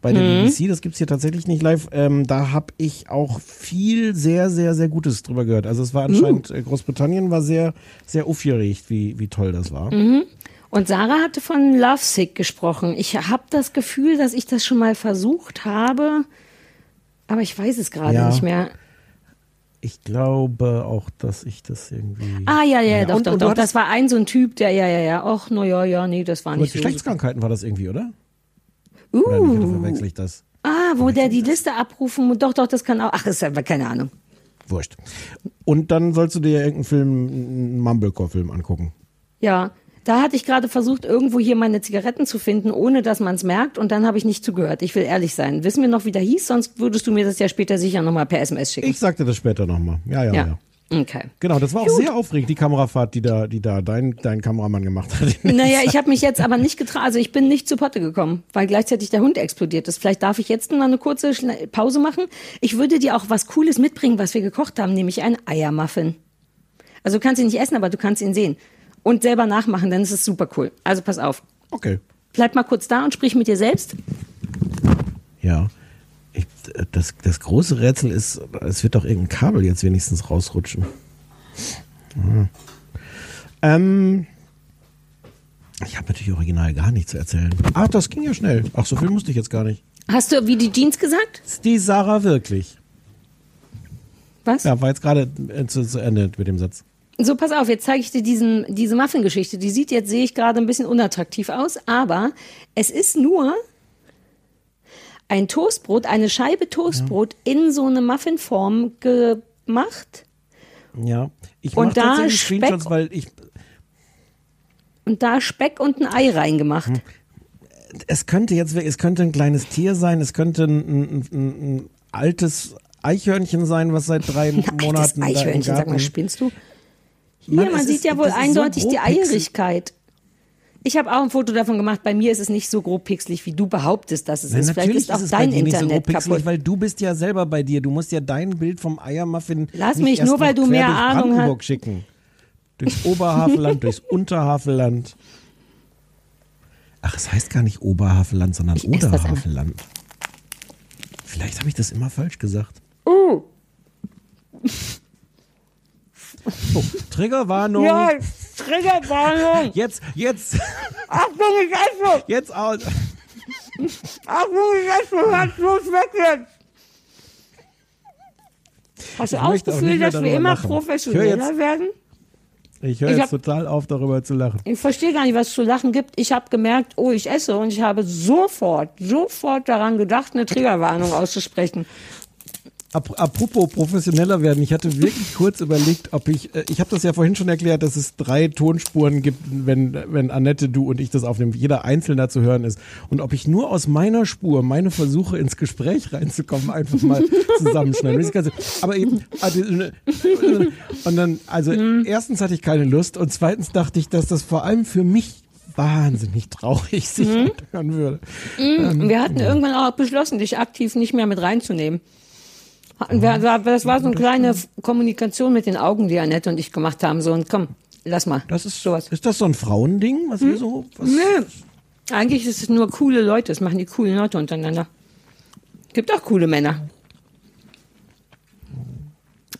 bei der mhm. BBC, das gibt's hier tatsächlich nicht live. Ähm, da habe ich auch viel sehr, sehr, sehr Gutes drüber gehört. Also es war anscheinend, mhm. Großbritannien war sehr, sehr aufgeregt, wie, wie toll das war. Mhm. Und Sarah hatte von Lovesick gesprochen. Ich habe das Gefühl, dass ich das schon mal versucht habe, aber ich weiß es gerade ja. nicht mehr. Ich glaube auch, dass ich das irgendwie. Ah, ja, ja, ja. doch, und, doch, und doch. Das war ein so ein Typ, der, ja, ja, ja. Ach, na ja, ja, nee, das war nicht so. Geschlechtskrankheiten war das irgendwie, oder? Uh. Oder nicht, verwechsel ich das? Ah, wo der die Liste abrufen muss. Doch, doch, das kann auch. Ach, ist aber keine Ahnung. Wurscht. Und dann sollst du dir irgendeinen Film, einen Mumblecore-Film angucken. Ja, da hatte ich gerade versucht, irgendwo hier meine Zigaretten zu finden, ohne dass man es merkt. Und dann habe ich nicht zugehört. Ich will ehrlich sein. Wissen wir noch, wie der hieß? Sonst würdest du mir das ja später sicher nochmal per SMS schicken. Ich sagte das später nochmal. Ja, ja, ja. ja. Okay. Genau, das war auch Gut. sehr aufregend, die Kamerafahrt, die da, die da dein, dein Kameramann gemacht hat. Naja, ich habe mich jetzt aber nicht getraut, also ich bin nicht zu Potte gekommen, weil gleichzeitig der Hund explodiert ist. Vielleicht darf ich jetzt mal eine kurze Pause machen. Ich würde dir auch was Cooles mitbringen, was wir gekocht haben, nämlich ein Eiermuffin. Also du kannst ihn nicht essen, aber du kannst ihn sehen. Und selber nachmachen, dann ist es super cool. Also pass auf. Okay. Bleib mal kurz da und sprich mit dir selbst. Ja. Ich, das, das große Rätsel ist, es wird doch irgendein Kabel jetzt wenigstens rausrutschen. Hm. Ähm, ich habe natürlich original gar nichts zu erzählen. Ach, das ging ja schnell. Ach, so viel musste ich jetzt gar nicht. Hast du wie die Jeans gesagt? Ist die Sarah wirklich? Was? Ja, war jetzt gerade äh, zu, zu Ende mit dem Satz. So, pass auf, jetzt zeige ich dir diesen, diese Muffin-Geschichte. Die sieht jetzt, sehe ich gerade, ein bisschen unattraktiv aus, aber es ist nur ein Toastbrot, eine Scheibe Toastbrot in so eine Muffinform gemacht Ja. Ich mache tatsächlich Speck- Screenshots, weil ich. und da Speck und ein Ei reingemacht. Es könnte jetzt, es könnte ein kleines Tier sein, es könnte ein, ein, ein, ein altes Eichhörnchen sein, was seit drei Altes Monaten da im Eichhörnchen, sag mal, spinnst du? Hier, Mann, man sieht ja wohl ist so eindeutig die. Eierigkeit. Ich habe auch ein Foto davon gemacht. Bei mir ist es nicht so grob pixelig, wie du behauptest, dass es Nein, ist. Vielleicht ist auch ist es bei dein dir nicht so Internet grob pixelig, kaputt. weil du bist ja selber bei dir. Du musst ja dein Bild vom Eiermuffin Lass nicht mich, erst nur weil du mehr Ahnung hast. schicken. Durchs Oberhavelland, durchs Unterhavelland. Ach, es heißt gar nicht Oberhavelland, sondern Ich Oderhavelland. Vielleicht habe ich das immer falsch gesagt. Uh. Oh, Triggerwarnung. Ja, Triggerwarnung. Jetzt, jetzt, Achtung, ich esse. jetzt aus. Achtung, ich esse. Lass los weg jetzt. Hast du Ich auch das Gefühl, dass wir immer lachen. Ich professioneller jetzt- werden? Ich höre Ich jetzt hab- total auf, darüber zu lachen. Ich verstehe gar nicht, was es zu lachen gibt. Ich habe gemerkt, oh, ich esse und ich habe sofort, sofort daran gedacht, eine Triggerwarnung auszusprechen. Ap- Apropos professioneller werden, ich hatte wirklich kurz überlegt, ob ich, äh, ich habe das ja vorhin schon erklärt, dass es drei Tonspuren gibt, wenn, wenn Annette, du und ich das aufnehmen, jeder einzeln da zu hören ist. Und ob ich nur aus meiner Spur meine Versuche ins Gespräch reinzukommen, einfach mal zusammenschneiden. Aber eben, also, äh, und dann, also erstens hatte ich keine Lust und zweitens dachte ich, dass das vor allem für mich wahnsinnig traurig sich anhören würde. Mm, wir hatten irgendwann auch beschlossen, dich aktiv nicht mehr mit reinzunehmen. Wir, das war so eine kleine Kommunikation mit den Augen, die Annette und ich gemacht haben. So, und komm, lass mal. Das ist sowas. Ist das so ein Frauending, was wir so, was, Nö. Eigentlich ist es nur coole Leute. Das machen die coolen Leute untereinander. Gibt auch coole Männer.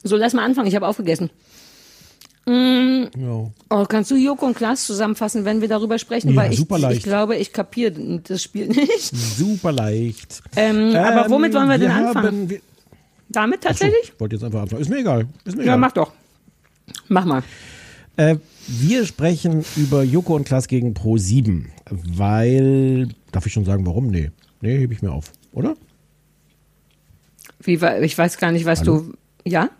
So, lass mal anfangen. Ich habe aufgegessen. Mm, ja. oh, kannst du Joko und Klaas zusammenfassen, wenn wir darüber sprechen? Ja, Weil ich, super leicht. ich glaube, ich kapiere das Spiel nicht. Super leicht. Ähm, aber womit wollen wir denn haben- anfangen? wir- Damit Ach so, tatsächlich? ich wollte jetzt einfach anfangen. Ist mir egal. Ist mir Ja, egal. mach doch. Mach mal. Äh, wir sprechen über Joko und Klaas gegen Pro 7, weil, darf ich schon sagen, warum? Nee. Nee, hebe ich mir auf, oder? Wie, ich weiß gar nicht, was Hallo? du. Ja?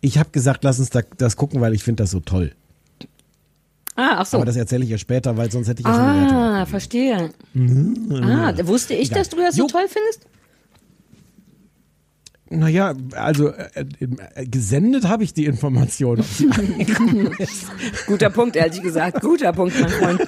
Ich habe gesagt, lass uns da, das gucken, weil ich finde das so toll. Ah, ach so. Aber das erzähle ich ja später, weil sonst hätte ich ja schon eine Wertung. Ah, verstehe. Ah, da wusste ich, dass du das so Jo. toll findest? Naja, also äh, äh, gesendet habe ich die Information. Guter Punkt, ehrlich gesagt. Guter Punkt, mein Freund.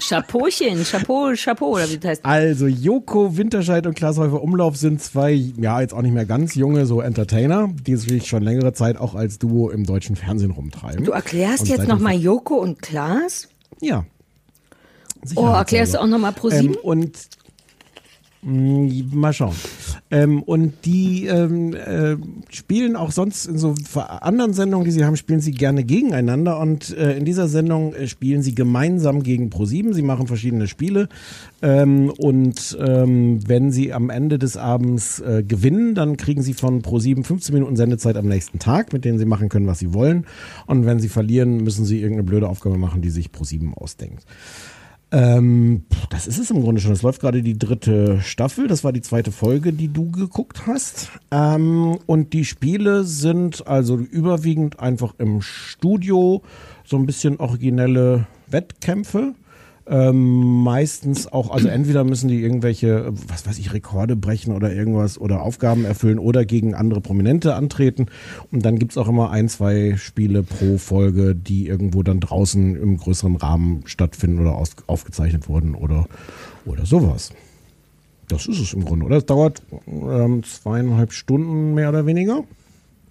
Chapeauchen, Chapeau, Chapeau, oder wie das heißt. Also Joko Winterscheid und Klaas Häufer Umlauf sind zwei, ja jetzt auch nicht mehr ganz junge, so Entertainer, die sich schon längere Zeit auch als Duo im deutschen Fernsehen rumtreiben. Du erklärst Und jetzt nochmal Joko und Klaas? Ja. Oh, erklärst du auch nochmal pro Ähm, sieben? und mh, mal schauen. Ähm, und die ähm, äh, spielen auch sonst in so anderen Sendungen, die sie haben, spielen sie gerne gegeneinander. Und äh, in dieser Sendung äh, spielen sie gemeinsam gegen Pro7. Sie machen verschiedene Spiele. Ähm, und ähm, wenn sie am Ende des Abends äh, gewinnen, dann kriegen sie von Pro7 15 Minuten Sendezeit am nächsten Tag, mit denen sie machen können, was sie wollen. Und wenn sie verlieren, müssen sie irgendeine blöde Aufgabe machen, die sich Pro7 ausdenkt. Ähm, das ist es im Grunde schon. Es läuft gerade die dritte Staffel. Das war die zweite Folge, die du geguckt hast. Ähm, und die Spiele sind also überwiegend einfach im Studio so ein bisschen originelle Wettkämpfe. Ähm, meistens auch, also entweder müssen die irgendwelche, was weiß ich, Rekorde brechen oder irgendwas oder Aufgaben erfüllen oder gegen andere Prominente antreten. Und dann gibt's auch immer ein, zwei Spiele pro Folge, die irgendwo dann draußen im größeren Rahmen stattfinden oder aus, aufgezeichnet wurden oder, oder sowas. Das ist es im Grunde, oder? Es dauert ähm, zweieinhalb Stunden mehr oder weniger.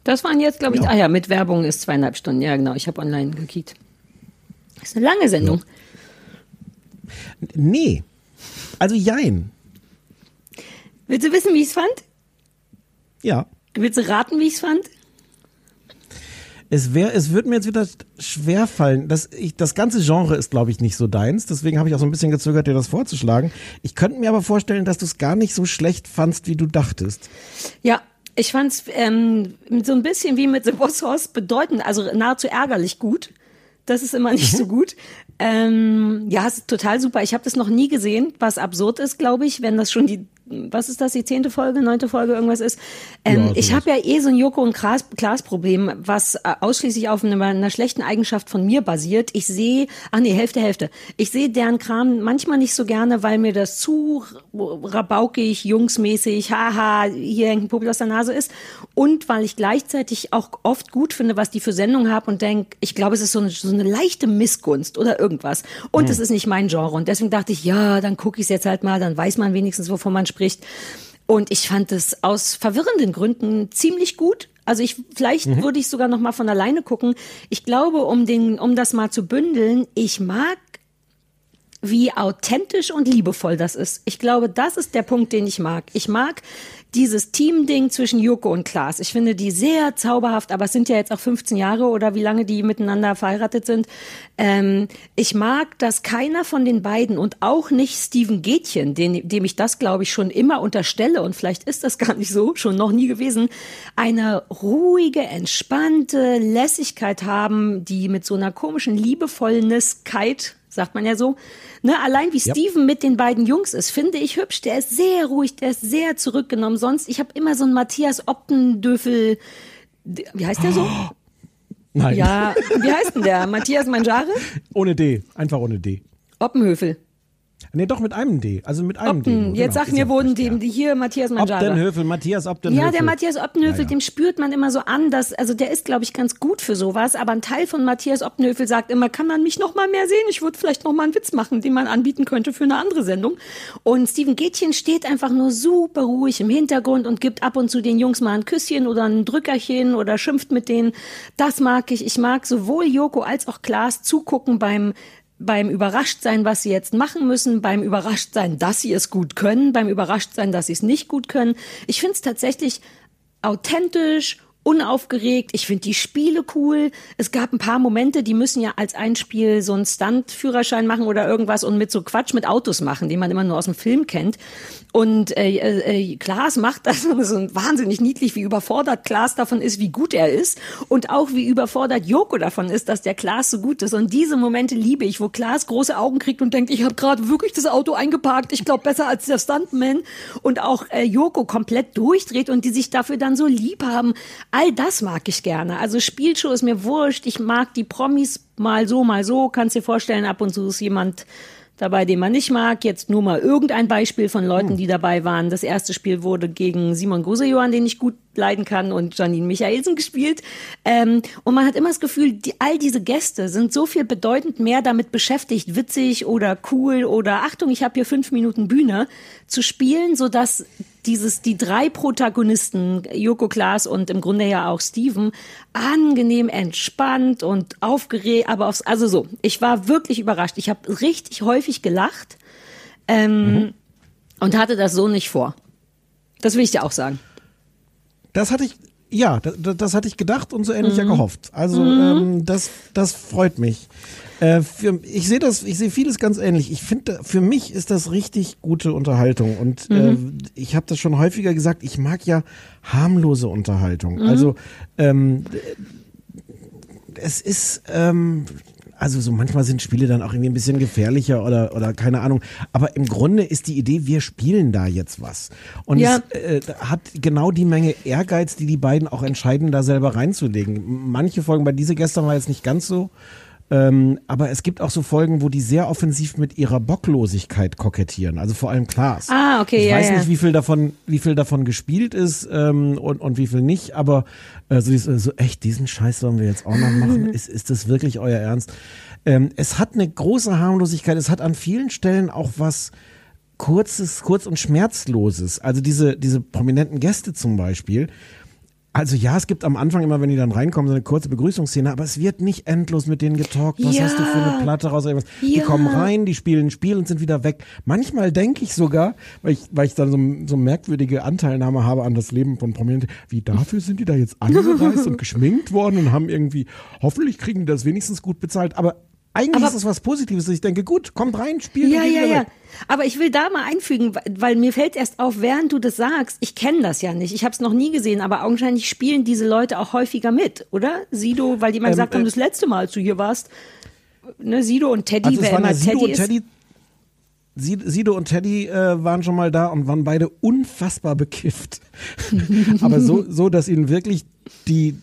Das waren jetzt, glaube ich, Ja. ah ja, mit Werbung ist zweieinhalb Stunden. Ja, genau. Ich habe online gekickt. Das ist eine lange Sendung. Nee. Also jein. Willst du wissen, wie ich es fand? Ja. Willst du raten, wie ich es fand? Es wäre, es würde mir jetzt wieder schwer fallen. Das, ich, das ganze Genre ist, glaube ich, nicht so deins. Deswegen habe ich auch so ein bisschen gezögert, dir das vorzuschlagen. Ich könnte mir aber vorstellen, dass du es gar nicht so schlecht fandst, wie du dachtest. Ja, ich fand es ähm, so ein bisschen wie mit The Boss Horse bedeutend, also nahezu ärgerlich gut. Das ist immer nicht so gut. Ähm, ja, ist total super. Ich habe das noch nie gesehen, was absurd ist, glaube ich, wenn das schon die was ist das, die zehnte Folge, neunte Folge, irgendwas ist. Ähm, Ja, ich habe ja eh so ein Joko und Klaas, Klaas Problem, was äh, ausschließlich auf einer, einer schlechten Eigenschaft von mir basiert. Ich sehe, ach nee, Hälfte, Hälfte. Ich sehe deren Kram manchmal nicht so gerne, weil mir das zu rabaukig, jungsmäßig, haha, hier hängt ein Puppel aus der Nase ist. Und weil ich gleichzeitig auch oft gut finde, was die für Sendungen haben und denke, ich glaube, es ist so eine, so eine leichte Missgunst oder irgendwas. Und es ist nicht mein Genre. Und deswegen dachte ich, ja, dann gucke ich es jetzt halt mal, dann weiß man wenigstens, wovon man spricht. Und ich fand es aus verwirrenden Gründen ziemlich gut. Also ich vielleicht würde ich sogar noch mal von alleine gucken. Ich glaube, um den um das mal zu bündeln, ich mag wie authentisch und liebevoll das ist. Ich glaube, das ist der Punkt, den ich mag. Ich mag dieses Team-Ding zwischen Joko und Klaas. Ich finde die sehr zauberhaft, aber es sind ja jetzt auch 15 Jahre oder wie lange die miteinander verheiratet sind. Ähm, ich mag, dass keiner von den beiden und auch nicht Steven Gätchen, den, dem ich das, glaube ich, schon immer unterstelle und vielleicht ist das gar nicht so, schon noch nie gewesen, eine ruhige, entspannte Lässigkeit haben, die mit so einer komischen Liebevollnesskeit sagt man ja so. Ne, allein wie Ja. Steven mit den beiden Jungs ist, finde ich hübsch. Der ist sehr ruhig, der ist sehr zurückgenommen. Sonst, ich habe immer so einen Matthias Optendöfel. Wie heißt der so? Nein. Ja, wie heißt denn der? Matthias Manjare? Ohne D. Einfach ohne D. Oppenhöfel. Nee, doch mit einem D. Also mit einem D. Opten. nur, Jetzt genau. sag Ist mir, wurden ja. die hier Matthias Manjare. Optenhöfel, Matthias Optenhöfel. Ja, der Matthias Optenhöfel, Ja, ja. dem spürt man immer so an, dass, also der ist, glaube ich, ganz gut für sowas, aber ein Teil von Matthias Optenhöfel sagt immer, kann man mich noch mal mehr sehen? Ich würde vielleicht noch mal einen Witz machen, den man anbieten könnte für eine andere Sendung. Und Steven Gätchen steht einfach nur super ruhig im Hintergrund und gibt ab und zu den Jungs mal ein Küsschen oder ein Drückerchen oder schimpft mit denen. Das mag ich. Ich mag sowohl Joko als auch Klaas zugucken beim beim Überraschtsein, was sie jetzt machen müssen, beim Überraschtsein, dass sie es gut können, beim Überraschtsein, dass sie es nicht gut können. Ich finde es tatsächlich authentisch, unaufgeregt. Ich finde die Spiele cool. Es gab ein paar Momente, die müssen ja als ein Spiel so einen Stunt-Führerschein machen oder irgendwas und mit so Quatsch mit Autos machen, den man immer nur aus dem Film kennt. Und äh, äh, Klaas macht das so wahnsinnig niedlich, wie überfordert Klaas davon ist, wie gut er ist. Und auch wie überfordert Joko davon ist, dass der Klaas so gut ist. Und diese Momente liebe ich, wo Klaas große Augen kriegt und denkt, ich habe gerade wirklich das Auto eingeparkt. Ich glaube besser als der Stuntman. Und auch äh, Joko komplett durchdreht und die sich dafür dann so lieb haben. All das mag ich gerne. Also Spielshow ist mir wurscht. Ich mag die Promis mal so, mal so. Kannst dir vorstellen, ab und zu ist jemand dabei, den man nicht mag. Jetzt nur mal irgendein Beispiel von Leuten, die dabei waren. Das erste Spiel wurde gegen Simon Gosejohann, den ich gut leiden kann, und Janine Michaelsen gespielt. Ähm, und man hat immer das Gefühl, die, all diese Gäste sind so viel bedeutend mehr damit beschäftigt, witzig oder cool oder Achtung, ich habe hier fünf Minuten Bühne zu spielen, so dass dieses, die drei Protagonisten, Joko Klaas und im Grunde ja auch Steven, angenehm entspannt und aufgeregt, aber aufs, also so, ich war wirklich überrascht. Ich habe richtig häufig gelacht ähm, und hatte das so nicht vor. Das will ich dir auch sagen. Das hatte ich, ja, das, das hatte ich gedacht und so ähnlich Mhm. ja gehofft. Also ähm, das, das freut mich. Äh, für, ich sehe das, ich sehe vieles ganz ähnlich. Ich finde, für mich ist das richtig gute Unterhaltung und Mhm. äh, ich habe das schon häufiger gesagt. Ich mag ja harmlose Unterhaltung. Mhm. Also ähm, es ist ähm, also so manchmal sind Spiele dann auch irgendwie ein bisschen gefährlicher oder oder keine Ahnung. Aber im Grunde ist die Idee, wir spielen da jetzt was. Und Ja. es äh, hat genau die Menge Ehrgeiz, die die beiden auch entscheiden, da selber reinzulegen. Manche Folgen bei diese gestern war jetzt nicht ganz so. Ähm, aber es gibt auch so Folgen, wo die sehr offensiv mit ihrer Bocklosigkeit kokettieren. Also vor allem Klaas. Ah, okay, ich ja, weiß ja. nicht, wie viel davon, wie viel davon gespielt ist ähm, und, und wie viel nicht. Aber äh, so, dieses, so echt diesen Scheiß sollen wir jetzt auch noch machen. ist, ist das wirklich euer Ernst? Ähm, es hat eine große Harmlosigkeit. Es hat an vielen Stellen auch was kurzes, kurz und schmerzloses. Also diese diese prominenten Gäste zum Beispiel Also ja, es gibt am Anfang immer, wenn die dann reinkommen, so eine kurze Begrüßungsszene, aber es wird nicht endlos mit denen getalkt. Was Ja. hast du für eine Platte raus? Irgendwas. Die Ja. kommen rein, die spielen ein Spiel und sind wieder weg. Manchmal denke ich sogar, weil ich, weil ich dann so, so merkwürdige Anteilnahme habe an das Leben von Prominenten, wie dafür sind die da jetzt angereist und geschminkt worden und haben irgendwie, hoffentlich kriegen die das wenigstens gut bezahlt. Aber eigentlich Aber- ist es was Positives. Ich denke, gut, kommt rein, spielt Ja, ja, ja. weg. Aber ich will da mal einfügen, weil- mir fällt erst auf, während du das sagst, ich kenne das ja nicht, ich habe es noch nie gesehen, aber augenscheinlich spielen diese Leute auch häufiger mit, oder? Sido, weil jemand Ähm, gesagt haben, äh, das letzte Mal, als du hier warst, ne, Sido und Teddy, Also wer waren immer Sido Teddy und ist. Teddy. Sid- Sido und Teddy äh, waren schon mal da und waren beide unfassbar bekifft. Aber so, so, dass ihnen wirklich die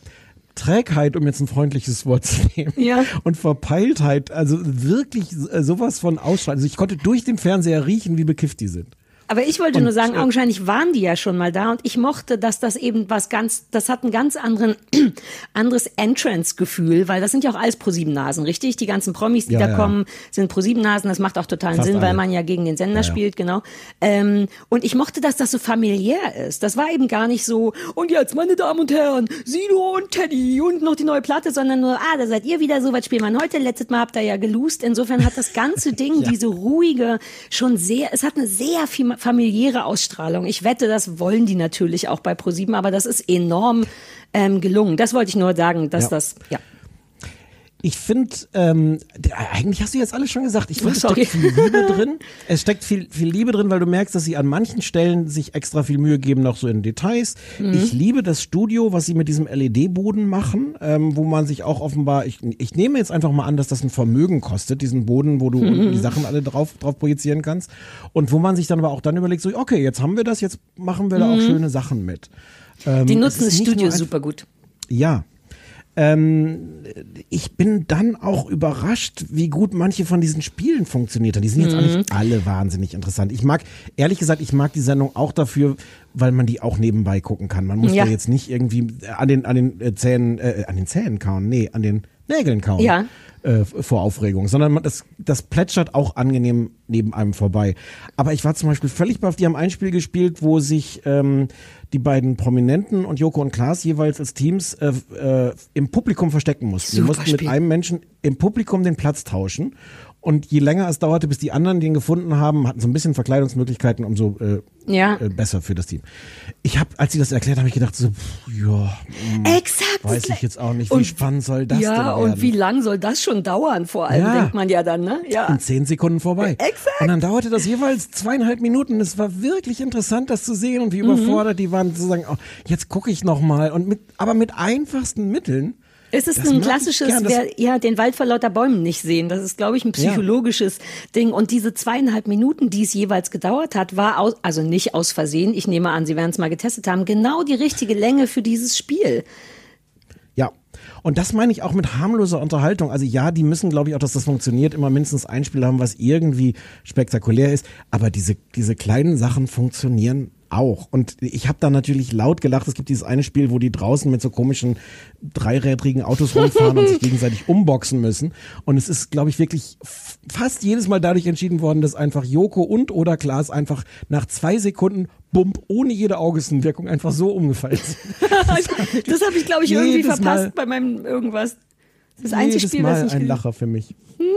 Trägheit, um jetzt ein freundliches Wort zu nehmen, Ja. und Verpeiltheit, also wirklich äh, sowas von ausstrahlen. Also ich konnte durch den Fernseher riechen, wie bekifft die sind. Aber ich wollte Und, nur sagen, äh, augenscheinlich waren die ja schon mal da und ich mochte, dass das eben was ganz, das hat ein ganz anderen, anderes Entrance-Gefühl, weil das sind ja auch alles ProSieben-Nasen, richtig? Die ganzen Promis, die Ja, da ja. kommen, sind ProSieben-Nasen, das macht auch totalen Fast Sinn, weil alle. man ja gegen den Sender Ja, spielt, genau. Ähm, und ich mochte, dass das so familiär ist. Das war eben gar nicht so, und jetzt, meine Damen und Herren, Sido und Teddy und noch die neue Platte, sondern nur, ah, da seid ihr wieder so, was spielen wir heute? Letztes Mal habt ihr ja geloost. Insofern hat das ganze Ding diese ruhige, schon sehr, es hat eine sehr viel familiäre Ausstrahlung. Ich wette, das wollen die natürlich auch bei ProSieben, aber das ist enorm ähm, gelungen. Das wollte ich nur sagen, dass Ja. das, ja. Ich finde, ähm, eigentlich hast du jetzt alles schon gesagt. Ich finde, es steckt viel Liebe drin. Es steckt viel, viel Liebe drin, weil du merkst, dass sie an manchen Stellen sich extra viel Mühe geben, noch so in Details. Mhm. Ich liebe das Studio, was sie mit diesem LED-Boden machen, ähm, wo man sich auch offenbar, ich, ich nehme jetzt einfach mal an, dass das ein Vermögen kostet, diesen Boden, wo du Mhm. unten die Sachen alle drauf, drauf projizieren kannst. Und wo man sich dann aber auch dann überlegt, so, okay, jetzt haben wir das, jetzt machen wir da auch schöne Sachen mit. Ähm, Mhm. Die nutzen das Studio super gut. ja. Ähm, ich bin dann auch überrascht, wie gut manche von diesen Spielen funktioniert haben. Die sind jetzt auch Mhm. nicht alle wahnsinnig interessant. Ich mag, ehrlich gesagt, ich mag die Sendung auch dafür, weil man die auch nebenbei gucken kann. Man muss Ja. da jetzt nicht irgendwie an den, an den äh, Zähnen, äh, an den Zähnen kauen, nee, an den Nägeln kauen. Ja. Äh, vor Aufregung, sondern man, das, das plätschert auch angenehm neben einem vorbei. Aber ich war zum Beispiel völlig baff, die haben ein Spiel gespielt, wo sich ähm, die beiden Prominenten und Joko und Klaas jeweils als Teams äh, äh, im Publikum verstecken mussten. Super mussten mit einem Menschen im Publikum den Platz tauschen. Und je länger es dauerte, bis die anderen den gefunden haben, hatten so ein bisschen Verkleidungsmöglichkeiten, umso äh, Ja. äh, besser für das Team. Ich habe, als sie das erklärt haben, ich gedacht so, pff, ja, hm, Exakt. weiß ich jetzt auch nicht, wie Und- spannend soll das denn Ja, werden? und wie lang soll das schon dauern? Vor allem Ja. denkt man ja dann, ne? Ja. in zehn Sekunden vorbei. Exakt. Und dann dauerte das jeweils zweieinhalb Minuten. Es war wirklich interessant, das zu sehen und wie Mhm. überfordert die waren, zu sagen, oh, jetzt gucke ich noch mal und mit, aber mit einfachsten Mitteln. Es ist Das ein klassisches, gern, wer, ja, den Wald vor lauter Bäumen nicht sehen. Das ist, glaube ich, ein psychologisches Ding. Und diese zweieinhalb Minuten, die es jeweils gedauert hat, war aus, also nicht aus Versehen. Ich nehme an, Sie werden es mal getestet haben. Genau die richtige Länge für dieses Spiel. Ja. Und das meine ich auch mit harmloser Unterhaltung. Also ja, die müssen, glaube ich, auch, dass das funktioniert, immer mindestens ein Spiel haben, was irgendwie spektakulär ist. Aber diese, diese kleinen Sachen funktionieren auch. Und ich habe da natürlich laut gelacht. Es gibt dieses eine Spiel, wo die draußen mit so komischen dreirädrigen Autos rumfahren und sich gegenseitig umboxen müssen. Und es ist, glaube ich, wirklich fast jedes Mal dadurch entschieden worden, dass einfach Joko und oder Klaas einfach nach zwei Sekunden Bump ohne jede Augenwirkung einfach so umgefallen sind. das habe ich, glaube ich, irgendwie verpasst Mal. bei meinem irgendwas. Das einzige Jedes Spiel, Mal was ich ein Lacher für mich.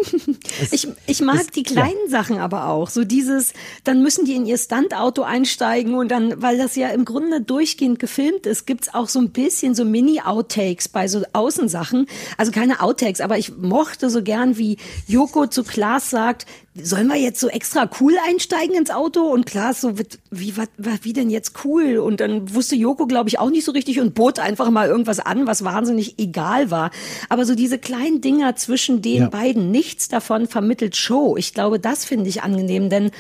Ich, ich mag ist- die kleinen Sachen aber auch. So dieses, dann müssen die in ihr Stuntauto einsteigen und dann, weil das ja im Grunde durchgehend gefilmt ist, gibt's auch so ein bisschen so Mini-Outtakes bei so Außensachen. Also keine Outtakes, aber ich mochte so gern, wie Joko zu Klaas sagt, sollen wir jetzt so extra cool einsteigen ins Auto? Und Klaas so, wie, wat, wat, wie denn jetzt cool? Und dann wusste Joko, glaube ich, auch nicht so richtig und bot einfach mal irgendwas an, was wahnsinnig egal war. Aber so diese kleinen Dinger zwischen den Ja. beiden, nichts davon vermittelt Show. Ich glaube, das finde ich angenehm, denn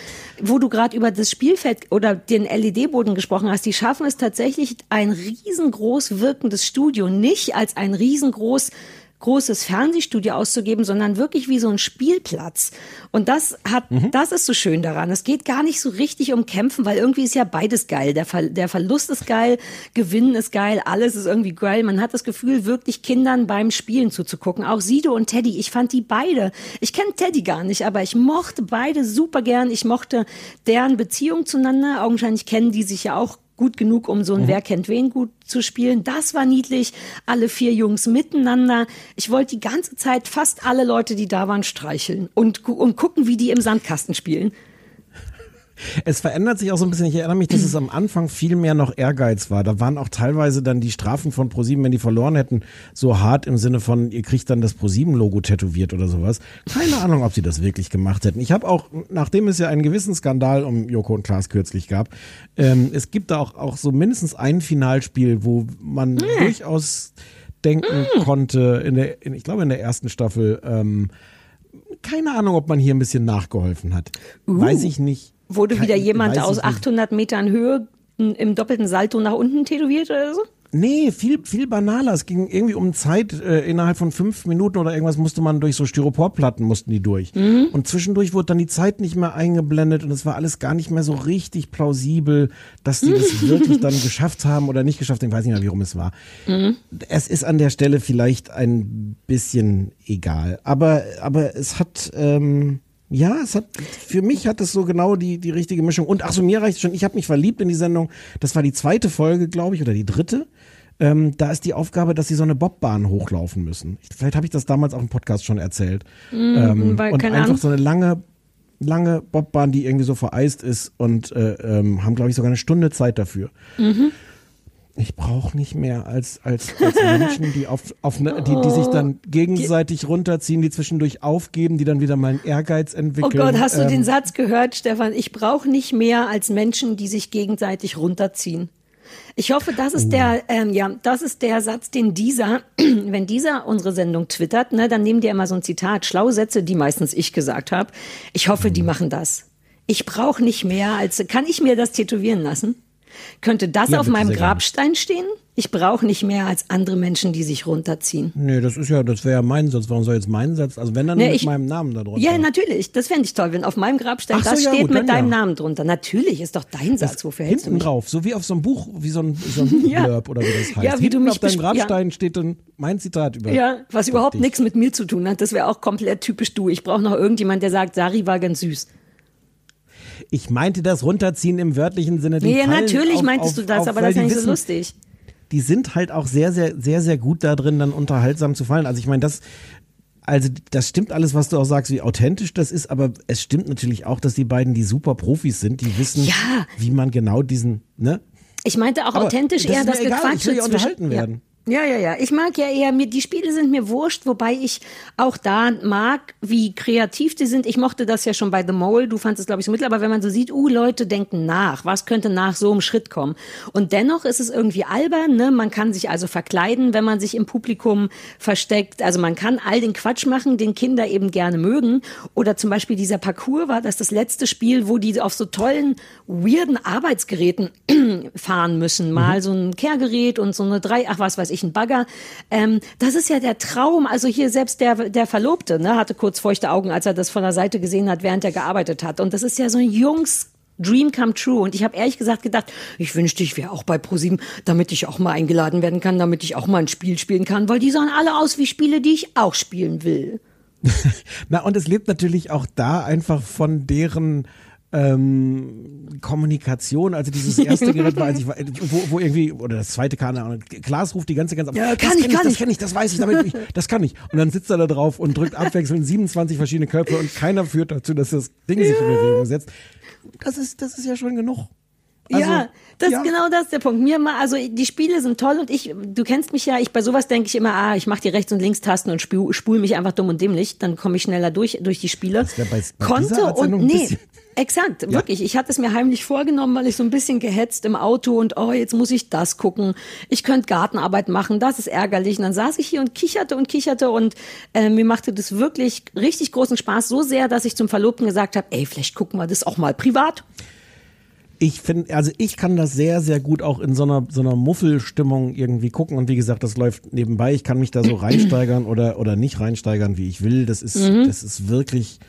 wo du gerade über das Spielfeld oder den LED-Boden gesprochen hast, die schaffen es tatsächlich, ein riesengroß wirkendes Studio nicht als ein riesengroß großes Fernsehstudio auszugeben, sondern wirklich wie so ein Spielplatz. Und das hat, das ist so schön daran. Es geht gar nicht so richtig um Kämpfen, weil irgendwie ist ja beides geil. Der, Ver der Verlust ist geil, Gewinnen ist geil, alles ist irgendwie geil. Man hat das Gefühl, wirklich Kindern beim Spielen zuzugucken. Auch Sido und Teddy, ich fand die beide. Ich kenne Teddy gar nicht, aber ich mochte beide super gern. Ich mochte deren Beziehung zueinander. Augenscheinlich kennen die sich ja auch gut genug, um so ein Wer kennt wen gut zu spielen. Das war niedlich. Alle vier Jungs miteinander. Ich wollte die ganze Zeit fast alle Leute, die da waren, streicheln und, und gucken, wie die im Sandkasten spielen. Es verändert sich auch so ein bisschen. Ich erinnere mich, dass es am Anfang viel mehr noch Ehrgeiz war. Da waren auch teilweise dann die Strafen von ProSieben, wenn die verloren hätten, so hart im Sinne von, ihr kriegt dann das ProSieben-Logo tätowiert oder sowas. Keine Ahnung, ob sie das wirklich gemacht hätten. Ich habe auch, nachdem es ja einen gewissen Skandal um Joko und Klaas kürzlich gab, ähm, es gibt da auch, auch so mindestens ein Finalspiel, wo man durchaus denken konnte, in der, in, ich glaube in der ersten Staffel, ähm, keine Ahnung, ob man hier ein bisschen nachgeholfen hat. Weiß ich nicht. Wurde Kein- wieder jemand aus ich nicht. 800 Metern Höhe im doppelten Salto nach unten tätowiert oder so? Nee, viel, viel banaler. Es ging irgendwie um Zeit. Äh, innerhalb von fünf Minuten oder irgendwas musste man durch so Styroporplatten mussten die durch. Und zwischendurch wurde dann die Zeit nicht mehr eingeblendet und es war alles gar nicht mehr so richtig plausibel, dass die das wirklich dann geschafft haben oder nicht geschafft haben. Ich weiß nicht mehr, wie rum es war. Es ist an der Stelle vielleicht ein bisschen egal. Aber, aber es hat, ähm, ja, es hat, für mich hat es so genau die, die richtige Mischung. Und ach so, mir reicht schon, ich habe mich verliebt in die Sendung. Das war die zweite Folge, glaube ich, oder die dritte. Ähm, da ist die Aufgabe, dass sie so eine Bobbahn hochlaufen müssen. Ich, vielleicht habe ich das damals auch im Podcast schon erzählt. ähm, weil- und einfach Ahnung. so eine lange, lange Bobbahn, die irgendwie so vereist ist und äh, ähm, haben, glaube ich, sogar eine Stunde Zeit dafür. Ich brauche nicht mehr als, als, als Menschen, die auf, auf ne, die, die sich dann gegenseitig runterziehen, die zwischendurch aufgeben, die dann wieder mal einen Ehrgeiz Oh entwickeln. Gott, hast du Ähm, den Satz gehört, Stefan? Ich brauche nicht mehr als Menschen, die sich gegenseitig runterziehen. Ich hoffe, das ist der, ähm, ja, das ist der Satz, den dieser, wenn dieser unsere Sendung twittert, ne, dann nehmen die immer so ein Zitat, schlaue Sätze, die meistens ich gesagt habe. Ich hoffe, die machen das. Ich brauche nicht mehr als, kann ich mir das tätowieren lassen? Könnte das Ja, auf meinem. Grabstein stehen? Ich brauche nicht mehr als andere Menschen, die sich runterziehen. Nee, das ist ja, das wäre ja mein Satz. Warum soll jetzt mein Satz? Also wenn dann Nee, mit ich- meinem Namen da drunter. Ja, natürlich. Das fände ich toll, wenn auf meinem Grabstein Ach so, das ja, steht gut, mit deinem ja. Namen drunter. Natürlich ist doch dein Satz. Wofür hältst du Hinten mich? drauf, so wie auf so einem Buch, wie so ein, so ein Buchblurb oder wie das heißt. Ja, wie Hinten du mich auf deinem ja. Grabstein steht dann mein Zitat über. Ja, was über überhaupt nichts mit mir zu tun hat. Das wäre auch komplett typisch du. Ich brauche noch irgendjemand, der sagt, Sari war ganz süß. Ich meinte das runterziehen im wörtlichen Sinne. Die Nee, ja, natürlich auf, meintest auf, du das, auf, aber das ist nicht so wissen, lustig. die sind halt auch sehr, sehr, sehr, sehr gut da drin, dann unterhaltsam zu fallen. Also ich meine, das, also das stimmt alles, was du auch sagst, wie authentisch das ist, aber es stimmt natürlich auch, dass die beiden die super Profis sind, die wissen, Ja. wie man genau diesen, ne? Ich meinte auch Aber authentisch das eher ist mir das egal, ich Gequatsche will ja zwischen- unterhalten werden. Ja. Ja, ja, ja. Ich mag ja eher, mir, die Spiele sind mir wurscht, wobei ich auch da mag, wie kreativ die sind. Ich mochte das ja schon bei The Mole, du fandest es, glaube ich, so mittel, aber wenn man so sieht, uh, Leute denken nach, was könnte nach so einem Schritt kommen? Und dennoch ist es irgendwie albern, ne? Man kann sich also verkleiden, wenn man sich im Publikum versteckt. Also man kann all den Quatsch machen, den Kinder eben gerne mögen. Oder zum Beispiel dieser Parcours war das das letzte Spiel, wo die auf so tollen, weirden Arbeitsgeräten fahren müssen. Mal so ein Kehrgerät und so eine drei, ach was weiß ich, ein Bagger. Ähm, das ist ja der Traum. Also hier selbst der, der Verlobte ne, hatte kurz feuchte Augen, als er das von der Seite gesehen hat, während er gearbeitet hat. Und das ist ja so ein Jungs Dream come true. Und ich habe ehrlich gesagt gedacht, ich wünschte, ich wäre auch bei ProSieben, damit ich auch mal eingeladen werden kann, damit ich auch mal ein Spiel spielen kann, weil die sahen alle aus wie Spiele, die ich auch spielen will. Na, und es lebt natürlich auch da einfach von deren ähm, Kommunikation. Also dieses erste Gerät war, als ich, wo, wo irgendwie, oder das zweite, keine Ahnung, Klaas ruft die ganze ganze Ja, das kann ich, kann das ich. kenne ich, das weiß ich, damit ich, das kann ich. Und dann sitzt er da drauf und drückt abwechselnd 27 verschiedene Knöpfe und keiner führt dazu, dass das Ding sich in Bewegung setzt. Das ist, das ist ja schon genug. Also, ja, das ja. ist genau das der Punkt. Mir mal, also die Spiele sind toll und ich, du kennst mich ja, ich bei sowas denke ich immer, ah, ich mache die Rechts- und Linkstasten und spul, spul mich einfach dumm und dämlich, dann komme ich schneller durch durch die Spiele. Wär bei- bei Konnte und nee. Exakt, wirklich. Ich hatte es mir heimlich vorgenommen, weil ich so ein bisschen gehetzt im Auto und oh, jetzt muss ich das gucken. Ich könnte Gartenarbeit machen, das ist ärgerlich. Und dann saß ich hier und kicherte und kicherte und äh, mir machte das wirklich richtig großen Spaß, so sehr, dass ich zum Verlobten gesagt habe, ey, vielleicht gucken wir das auch mal privat. Ich finde, also ich kann das sehr, sehr gut auch in so einer, so einer Muffelstimmung irgendwie gucken. Und wie gesagt, das läuft nebenbei. Ich kann mich da so reinsteigern oder, oder nicht reinsteigern, wie ich will. Das ist, Mhm. das ist wirklich,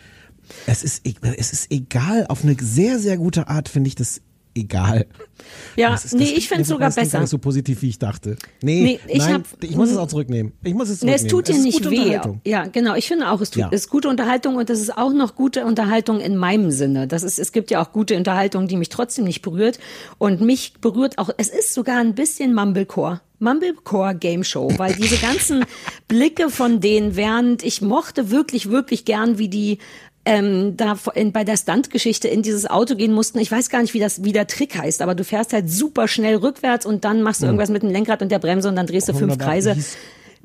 es ist, e- es ist egal. Auf eine sehr, sehr gute Art finde ich das egal. Ja, Das ist- nee, das- ich find's das sogar klingt gar besser. nicht so positiv, wie ich dachte. Nee, Nee, ich nein, hab- ich muss es auch zurücknehmen. Ich muss es Nee, zurücknehmen. es tut dir nicht weh. Ja, genau. Ich finde auch, es tut, Ja. ist gute Unterhaltung und das ist auch noch gute Unterhaltung in meinem Sinne. Das ist, es gibt ja auch gute Unterhaltung, die mich trotzdem nicht berührt. Und mich berührt auch, es ist sogar ein bisschen Mumblecore. Mumblecore Game Show, weil diese ganzen Blicke von denen, während ich mochte wirklich, wirklich gern, wie die ähm, da in, bei der Stuntgeschichte in dieses Auto gehen mussten. Ich weiß gar nicht, wie das wie der Trick heißt, aber du fährst halt super schnell rückwärts und dann machst du irgendwas mit dem Lenkrad und der Bremse und dann drehst du fünf 180 Kreise. hieß-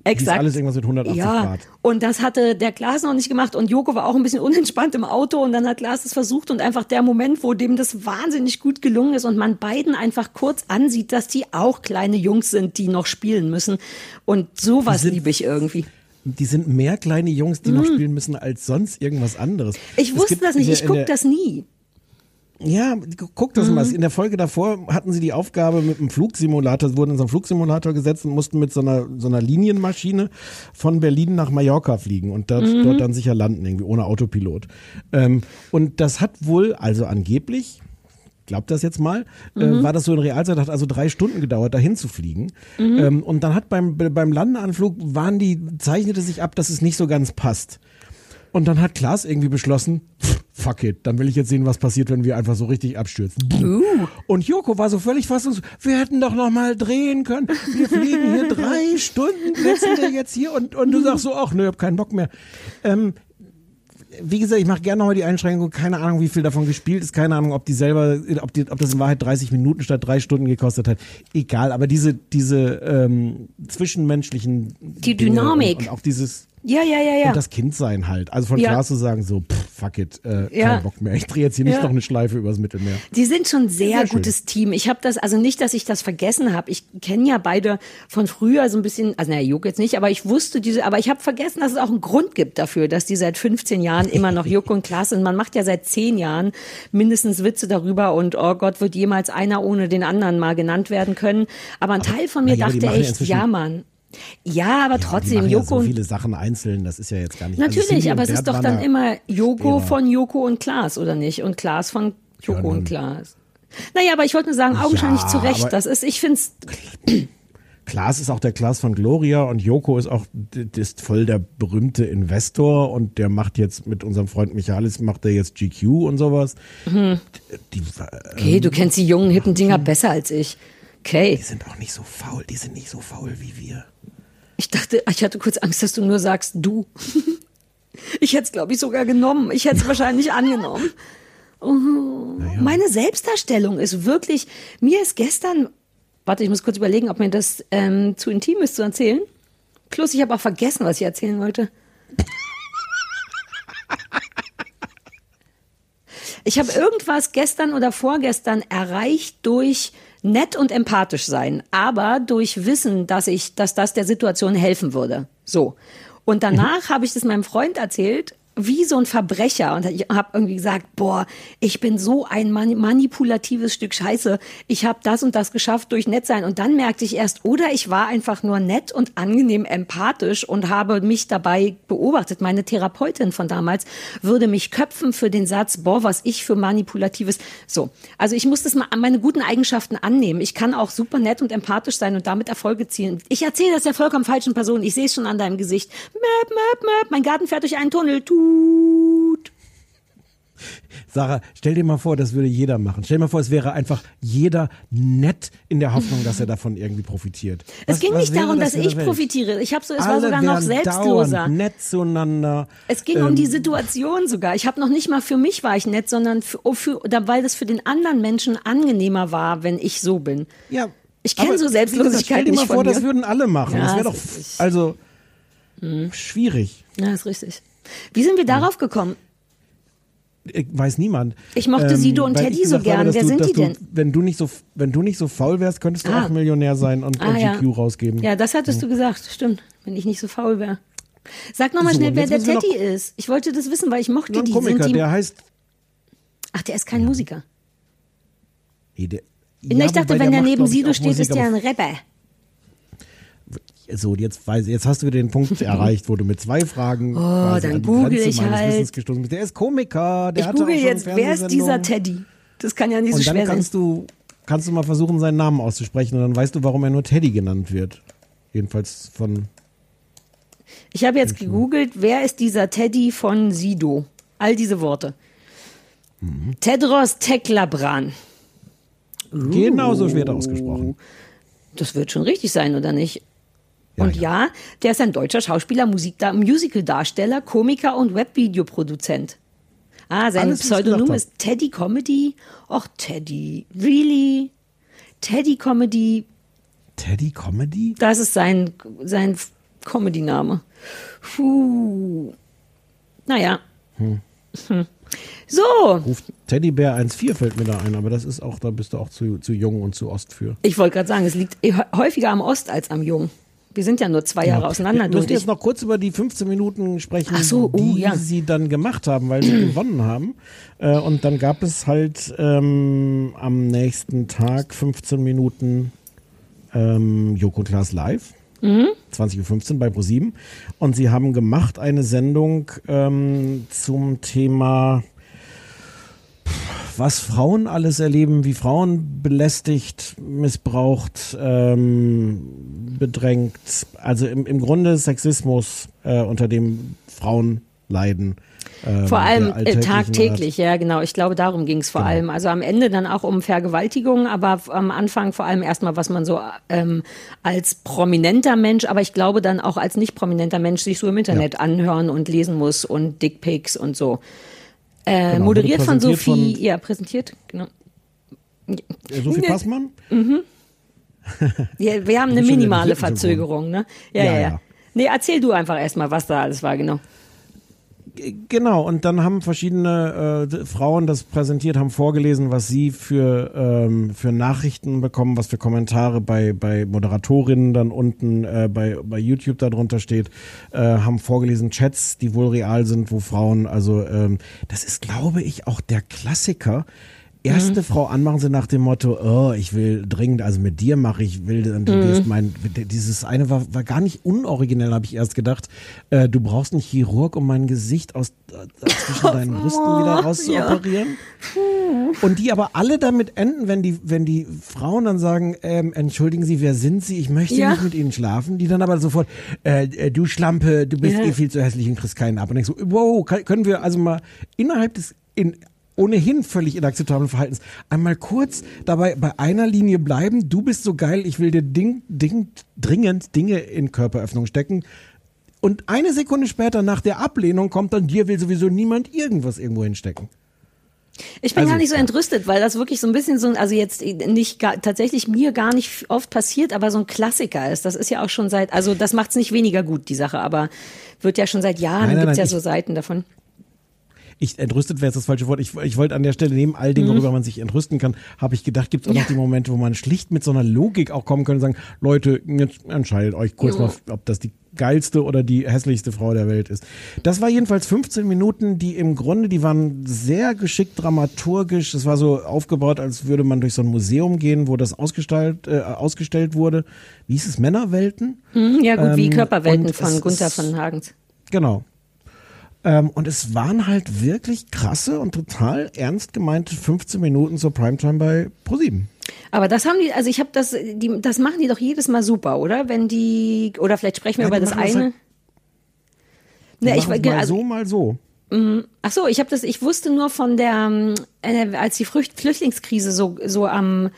Hieß alles irgendwas mit 180 ja, Grad. und das hatte der Klaas noch nicht gemacht und Joko war auch ein bisschen unentspannt im Auto und dann hat Klaas es versucht und einfach der Moment, wo dem das wahnsinnig gut gelungen ist und man beiden einfach kurz ansieht, dass die auch kleine Jungs sind, die noch spielen müssen und sowas liebe ich irgendwie. Die sind mehr kleine Jungs, die noch spielen müssen als sonst irgendwas anderes. Mhm. Ich Es wusste das nicht, der- ich in guck der- das nie. Ja, guck das Mhm. mal. In der Folge davor hatten sie die Aufgabe mit einem Flugsimulator, wurden in so einen Flugsimulator gesetzt und mussten mit so einer, so einer Linienmaschine von Berlin nach Mallorca fliegen und dort, Mhm. dort dann sicher landen, irgendwie ohne Autopilot. Ähm, und das hat wohl, also angeblich, glaubt das jetzt mal, Mhm. äh, war das so in Realzeit, hat also drei Stunden gedauert, dahin zu fliegen. Mhm. Ähm, und dann hat beim, beim Landeanflug waren die, zeichnete sich ab, dass es nicht so ganz passt. Und dann hat Klaas irgendwie beschlossen, fuck it, dann will ich jetzt sehen, was passiert, wenn wir einfach so richtig abstürzen. Und Joko war so völlig fassungslos, wir hätten doch noch mal drehen können. Wir fliegen hier drei Stunden, sitzen wir jetzt hier und, und du sagst so, ach nö, ich hab keinen Bock mehr. Ähm, wie gesagt, ich mache gerne nochmal die Einschränkung. Keine Ahnung, wie viel davon gespielt ist. Keine Ahnung, ob die selber, ob, die, ob das in Wahrheit 30 Minuten statt drei Stunden gekostet hat. Egal, aber diese, diese ähm, zwischenmenschlichen Die Dynamik. Und, und auch dieses Ja, ja, ja, ja. und das Kindsein halt. Also von Ja. Klaas zu sagen, so, pff, fuck it, äh, Ja. kein Bock mehr. Ich drehe jetzt hier nicht noch eine Schleife übers Mittelmeer. Die sind schon sehr, Sehr schön. gutes Team. Ich habe das, also nicht, dass ich das vergessen habe. Ich kenne ja beide von früher so ein bisschen, also naja, Joko jetzt nicht, aber ich wusste diese, aber ich habe vergessen, dass es auch einen Grund gibt dafür, dass die seit 15 Jahren immer noch Joko und Klaas sind. Man macht ja seit 10 Jahren mindestens Witze darüber und oh Gott, wird jemals einer ohne den anderen mal genannt werden können. Aber ein Teil von mir ja, aber dachte echt, ja, Mann. Ja, aber trotzdem, machen Joko ja so viele Sachen einzeln, das ist ja jetzt gar nicht also Natürlich, Cindy aber es ist doch dann ja- immer Joko Ja. von Joko und Klaas, oder nicht? Und Klaas von Joko Ja, und Klaas. Naja, aber ich wollte nur sagen, augenscheinlich Ja, zu Recht. Das ist, ich finde es, Klaas ist auch der Klaas von Gloria und Joko ist auch ist voll der berühmte Investor und der macht jetzt mit unserem Freund Michaelis macht der jetzt GQ und sowas. Mhm. Die, okay, du kennst die jungen, hippen Dinger besser als ich. Okay. die sind auch nicht so faul, die sind nicht so faul wie wir. Ich dachte, ich hatte kurz Angst, dass du nur sagst, du. Ich hätte es, glaube ich, sogar genommen. Ich hätte es wahrscheinlich angenommen. Oh, Meine Selbstdarstellung ist wirklich, mir ist gestern, warte, ich muss kurz überlegen, ob mir das ähm, zu intim ist zu erzählen. Plus, ich habe auch vergessen, was ich erzählen wollte. Ich habe irgendwas gestern oder vorgestern erreicht durch nett und empathisch sein, aber durch Wissen, dass ich, dass das der Situation helfen würde. So. Und danach habe ich das meinem Freund erzählt, wie so ein Verbrecher und ich habe irgendwie gesagt, boah, ich bin so ein mani- manipulatives Stück Scheiße. Ich habe das und das geschafft durch nett sein und dann merkte ich erst, oder ich war einfach nur nett und angenehm empathisch und habe mich dabei beobachtet. Meine Therapeutin von damals würde mich köpfen für den Satz, boah, was ich für manipulatives. So, also ich muss das mal an meine guten Eigenschaften annehmen. Ich kann auch super nett und empathisch sein und damit Erfolge zielen. Ich erzähle das der vollkommen falschen Person. Ich sehe es schon an deinem Gesicht. Möp, möp, möp. Mein Garten fährt durch einen Tunnel. Tut. Sarah, stell dir mal vor, das würde jeder machen. Stell dir mal vor, es wäre einfach jeder nett in der Hoffnung, dass er davon irgendwie profitiert. Es Was- ging was nicht darum, das dass ich profitiere. Ich habe so, es war Alle sogar noch selbstloser. nett zueinander. Es ging um Ähm, die Situation sogar. Ich habe noch nicht mal für mich war ich nett, sondern für, oh, für, weil das für den anderen Menschen angenehmer war, wenn ich so bin. Ja. Ich kenne so Selbstlosigkeit Stell dir nicht mal vor, das würden alle machen. Ja, das wäre doch, also, Mhm. schwierig. Ja, ist richtig. Wie sind wir darauf gekommen? Ich weiß niemand. Ich mochte Sido und Teddy so gern. Habe, Wer du, sind die du, denn? Wenn du nicht so, wenn du nicht so faul wärst, könntest du Ah. auch Millionär sein und, Ah, und ja. GQ rausgeben. Ja, das hattest du gesagt. Stimmt. Wenn ich nicht so faul wäre. Sag noch mal So, schnell, wer der Teddy ist. Ich wollte das wissen, weil ich mochte Nur ein die. Komiker, Sind die der heißt. Ach, der ist kein Musiker. Nee, der, ich dachte, wenn der macht, neben Sido steht, Musik, ist der ein Rapper. So, jetzt weiß, jetzt hast du wieder den Punkt erreicht, wo du mit zwei Fragen Oh, quasi dann google ich halt. Wissens gestoßen bist. Der ist Komiker, der Ich google jetzt, wer ist dieser. Teddy? Das kann ja nicht so Und dann schwer sein. kannst du, kannst du mal versuchen, seinen Namen auszusprechen und dann weißt du, warum er nur Teddy genannt wird. Jedenfalls von. Ich habe jetzt gegoogelt, wer ist dieser Teddy von Sido? All diese Worte. Mhm. Tedros Teklabran. Genau so wird er ausgesprochen. Das wird schon richtig sein, oder nicht? Und ja, der ist ein deutscher Schauspieler, Musikda Musical-Darsteller, Komiker und Webvideoproduzent. Ah, sein Alles, Pseudonym ist Teddy Comedy. Och, Teddy. Really? Teddy Comedy. Teddy Comedy? Das ist sein, sein Comedy-Name. Puh. Naja. Hm. Hm. So. Ruft Teddybär 1.4 fällt mir da ein, aber das ist auch, da bist du auch zu, zu jung und zu Ost für. Ich wollte gerade sagen, es liegt häufiger am Ost als am Jung. Wir sind ja nur zwei Jahre auseinander. Wir du müssen jetzt noch kurz über die 15 Minuten sprechen, so, oh, die ja. sie dann gemacht haben, weil sie gewonnen haben. Äh, und dann gab es halt ähm, am nächsten Tag 15 Minuten ähm, Joko Klaas live. Mhm. 20.15 Uhr bei ProSieben. Und sie haben gemacht eine Sendung ähm, zum Thema was Frauen alles erleben, wie Frauen belästigt, missbraucht, ähm, bedrängt. Also im, im Grunde Sexismus, äh, unter dem Frauen leiden. ähm, Vor allem äh, tagtäglich, ja genau. Ich glaube, darum ging es vor Genau. allem. Also am Ende dann auch um Vergewaltigung, aber am Anfang vor allem erstmal, was man so ähm, als prominenter Mensch, aber ich glaube dann auch als nicht prominenter Mensch sich so im Internet anhören und lesen muss und Dickpics und so. Äh, Genau, moderiert von Sophie, von- ja, präsentiert, genau. Sophie Ne. Passmann? Mhm. Ja, wir haben eine minimale Verzögerung, ne? Ja, ja, Ja, ja. ja. Nee, erzähl du einfach erstmal, was da alles war, genau. Genau, und dann haben verschiedene äh, Frauen das präsentiert, haben vorgelesen, was sie für, ähm, für Nachrichten bekommen, was für Kommentare bei, bei Moderatorinnen dann unten äh, bei, bei YouTube darunter steht, äh, haben vorgelesen Chats, die wohl real sind, wo Frauen, also ähm, das ist, glaube ich, auch der Klassiker. Erste Frau anmachen sie nach dem Motto, oh, ich will dringend, also mit dir mache ich, will, du Mhm. mein, dieses eine war, war gar nicht unoriginell, habe ich erst gedacht. Äh, du brauchst einen Chirurg, um mein Gesicht aus äh, zwischen deinen Brüsten wieder rauszuoperieren. Und die aber alle damit enden, wenn die, wenn die Frauen dann sagen, ähm, entschuldigen Sie, wer sind Sie? Ich möchte Ja. nicht mit Ihnen schlafen. Die dann aber sofort, äh, äh, du Schlampe, du bist Ja. eh viel zu hässlich und kriegst keinen ab. Und denkst so, wow, können wir also mal innerhalb des, in, ohnehin völlig inakzeptablen Verhaltens einmal kurz dabei bei einer Linie bleiben. Du bist so geil, ich will dir ding, ding, dringend Dinge in Körperöffnung stecken. Und eine Sekunde später nach der Ablehnung kommt dann, dir will sowieso niemand irgendwas irgendwo hinstecken. Ich bin Also, gar nicht so entrüstet, weil das wirklich so ein bisschen so, ein- also jetzt nicht gar, tatsächlich mir gar nicht oft passiert, aber so ein Klassiker ist. Das ist ja auch schon seit, also das macht es nicht weniger gut, die Sache, aber wird ja schon seit Jahren, gibt's nein, ja ich- so Seiten davon. Ich entrüstet wäre jetzt das falsche Wort. Ich, ich wollte an der Stelle neben all Mhm. dem, worüber man sich entrüsten kann, habe ich gedacht, gibt es auch noch die Momente, wo man schlicht mit so einer Logik auch kommen könnte und sagen, Leute, jetzt entscheidet euch kurz Jo. mal, ob das die geilste oder die hässlichste Frau der Welt ist. Das war jedenfalls 15 Minuten, die im Grunde, die waren sehr geschickt dramaturgisch. Das war so aufgebaut, als würde man durch so ein Museum gehen, wo das ausgestellt, äh, ausgestellt wurde. Wie hieß es? Männerwelten? Mhm, ja gut, wie Ähm, Körperwelten und von es Gunther von Hagens. Genau. Ähm, und es waren halt wirklich krasse und total ernst gemeinte 15 Minuten zur Primetime bei ProSieben. Aber das haben die, also ich habe das, die, das machen die doch jedes Mal super, oder? Wenn die, oder vielleicht sprechen wir Ja, über das eine. halt- Ne, ich, mal also, so, mal so. Mm, Ach so, ich habe das, ich wusste nur von der, ähm, äh, als die Flücht Flüchtlingskrise so so am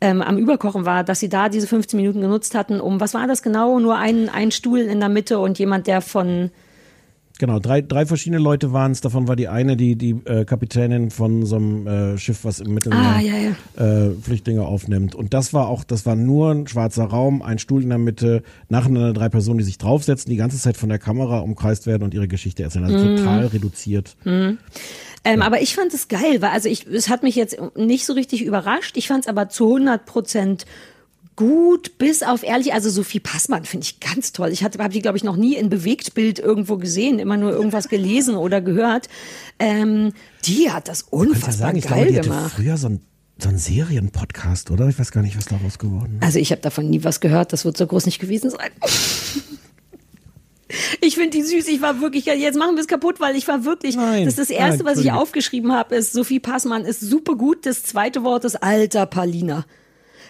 ähm, am Überkochen war, dass sie da diese 15 Minuten genutzt hatten, um was war das genau? Nur ein, ein Stuhl in der Mitte und jemand, der von Genau, drei, drei verschiedene Leute waren es. Davon war die eine, die, die äh, Kapitänin von so einem äh, Schiff, was im Mittelmeer Ah, ja, ja. Äh, Flüchtlinge aufnimmt. Und das war auch, das war nur ein schwarzer Raum, ein Stuhl in der Mitte, nacheinander drei Personen, die sich draufsetzen, die ganze Zeit von der Kamera umkreist werden und ihre Geschichte erzählen. Also Mhm. total reduziert. Mhm. Ähm, Aber ich fand es geil, weil also ich, es hat mich jetzt nicht so richtig überrascht. Ich fand es aber zu 100 Prozent gut, bis auf ehrlich, also Sophie Passmann finde ich ganz toll. Ich habe die, glaube ich, noch nie in Bewegtbild irgendwo gesehen, immer nur irgendwas gelesen oder gehört. Ähm, die hat das unfassbar sagen, ich geil glaube, die gemacht. früher so ein, so ein Serienpodcast, oder? Ich weiß gar nicht, was daraus geworden ist. Also ich habe davon nie was gehört, das wird so groß nicht gewesen sein. Ich finde die süß. Ich war wirklich, jetzt machen wir es kaputt, weil ich war wirklich, Nein, das ist das Erste, nein, was ich aufgeschrieben habe, ist, Sophie Passmann ist super gut. Das zweite Wort ist alter Palina.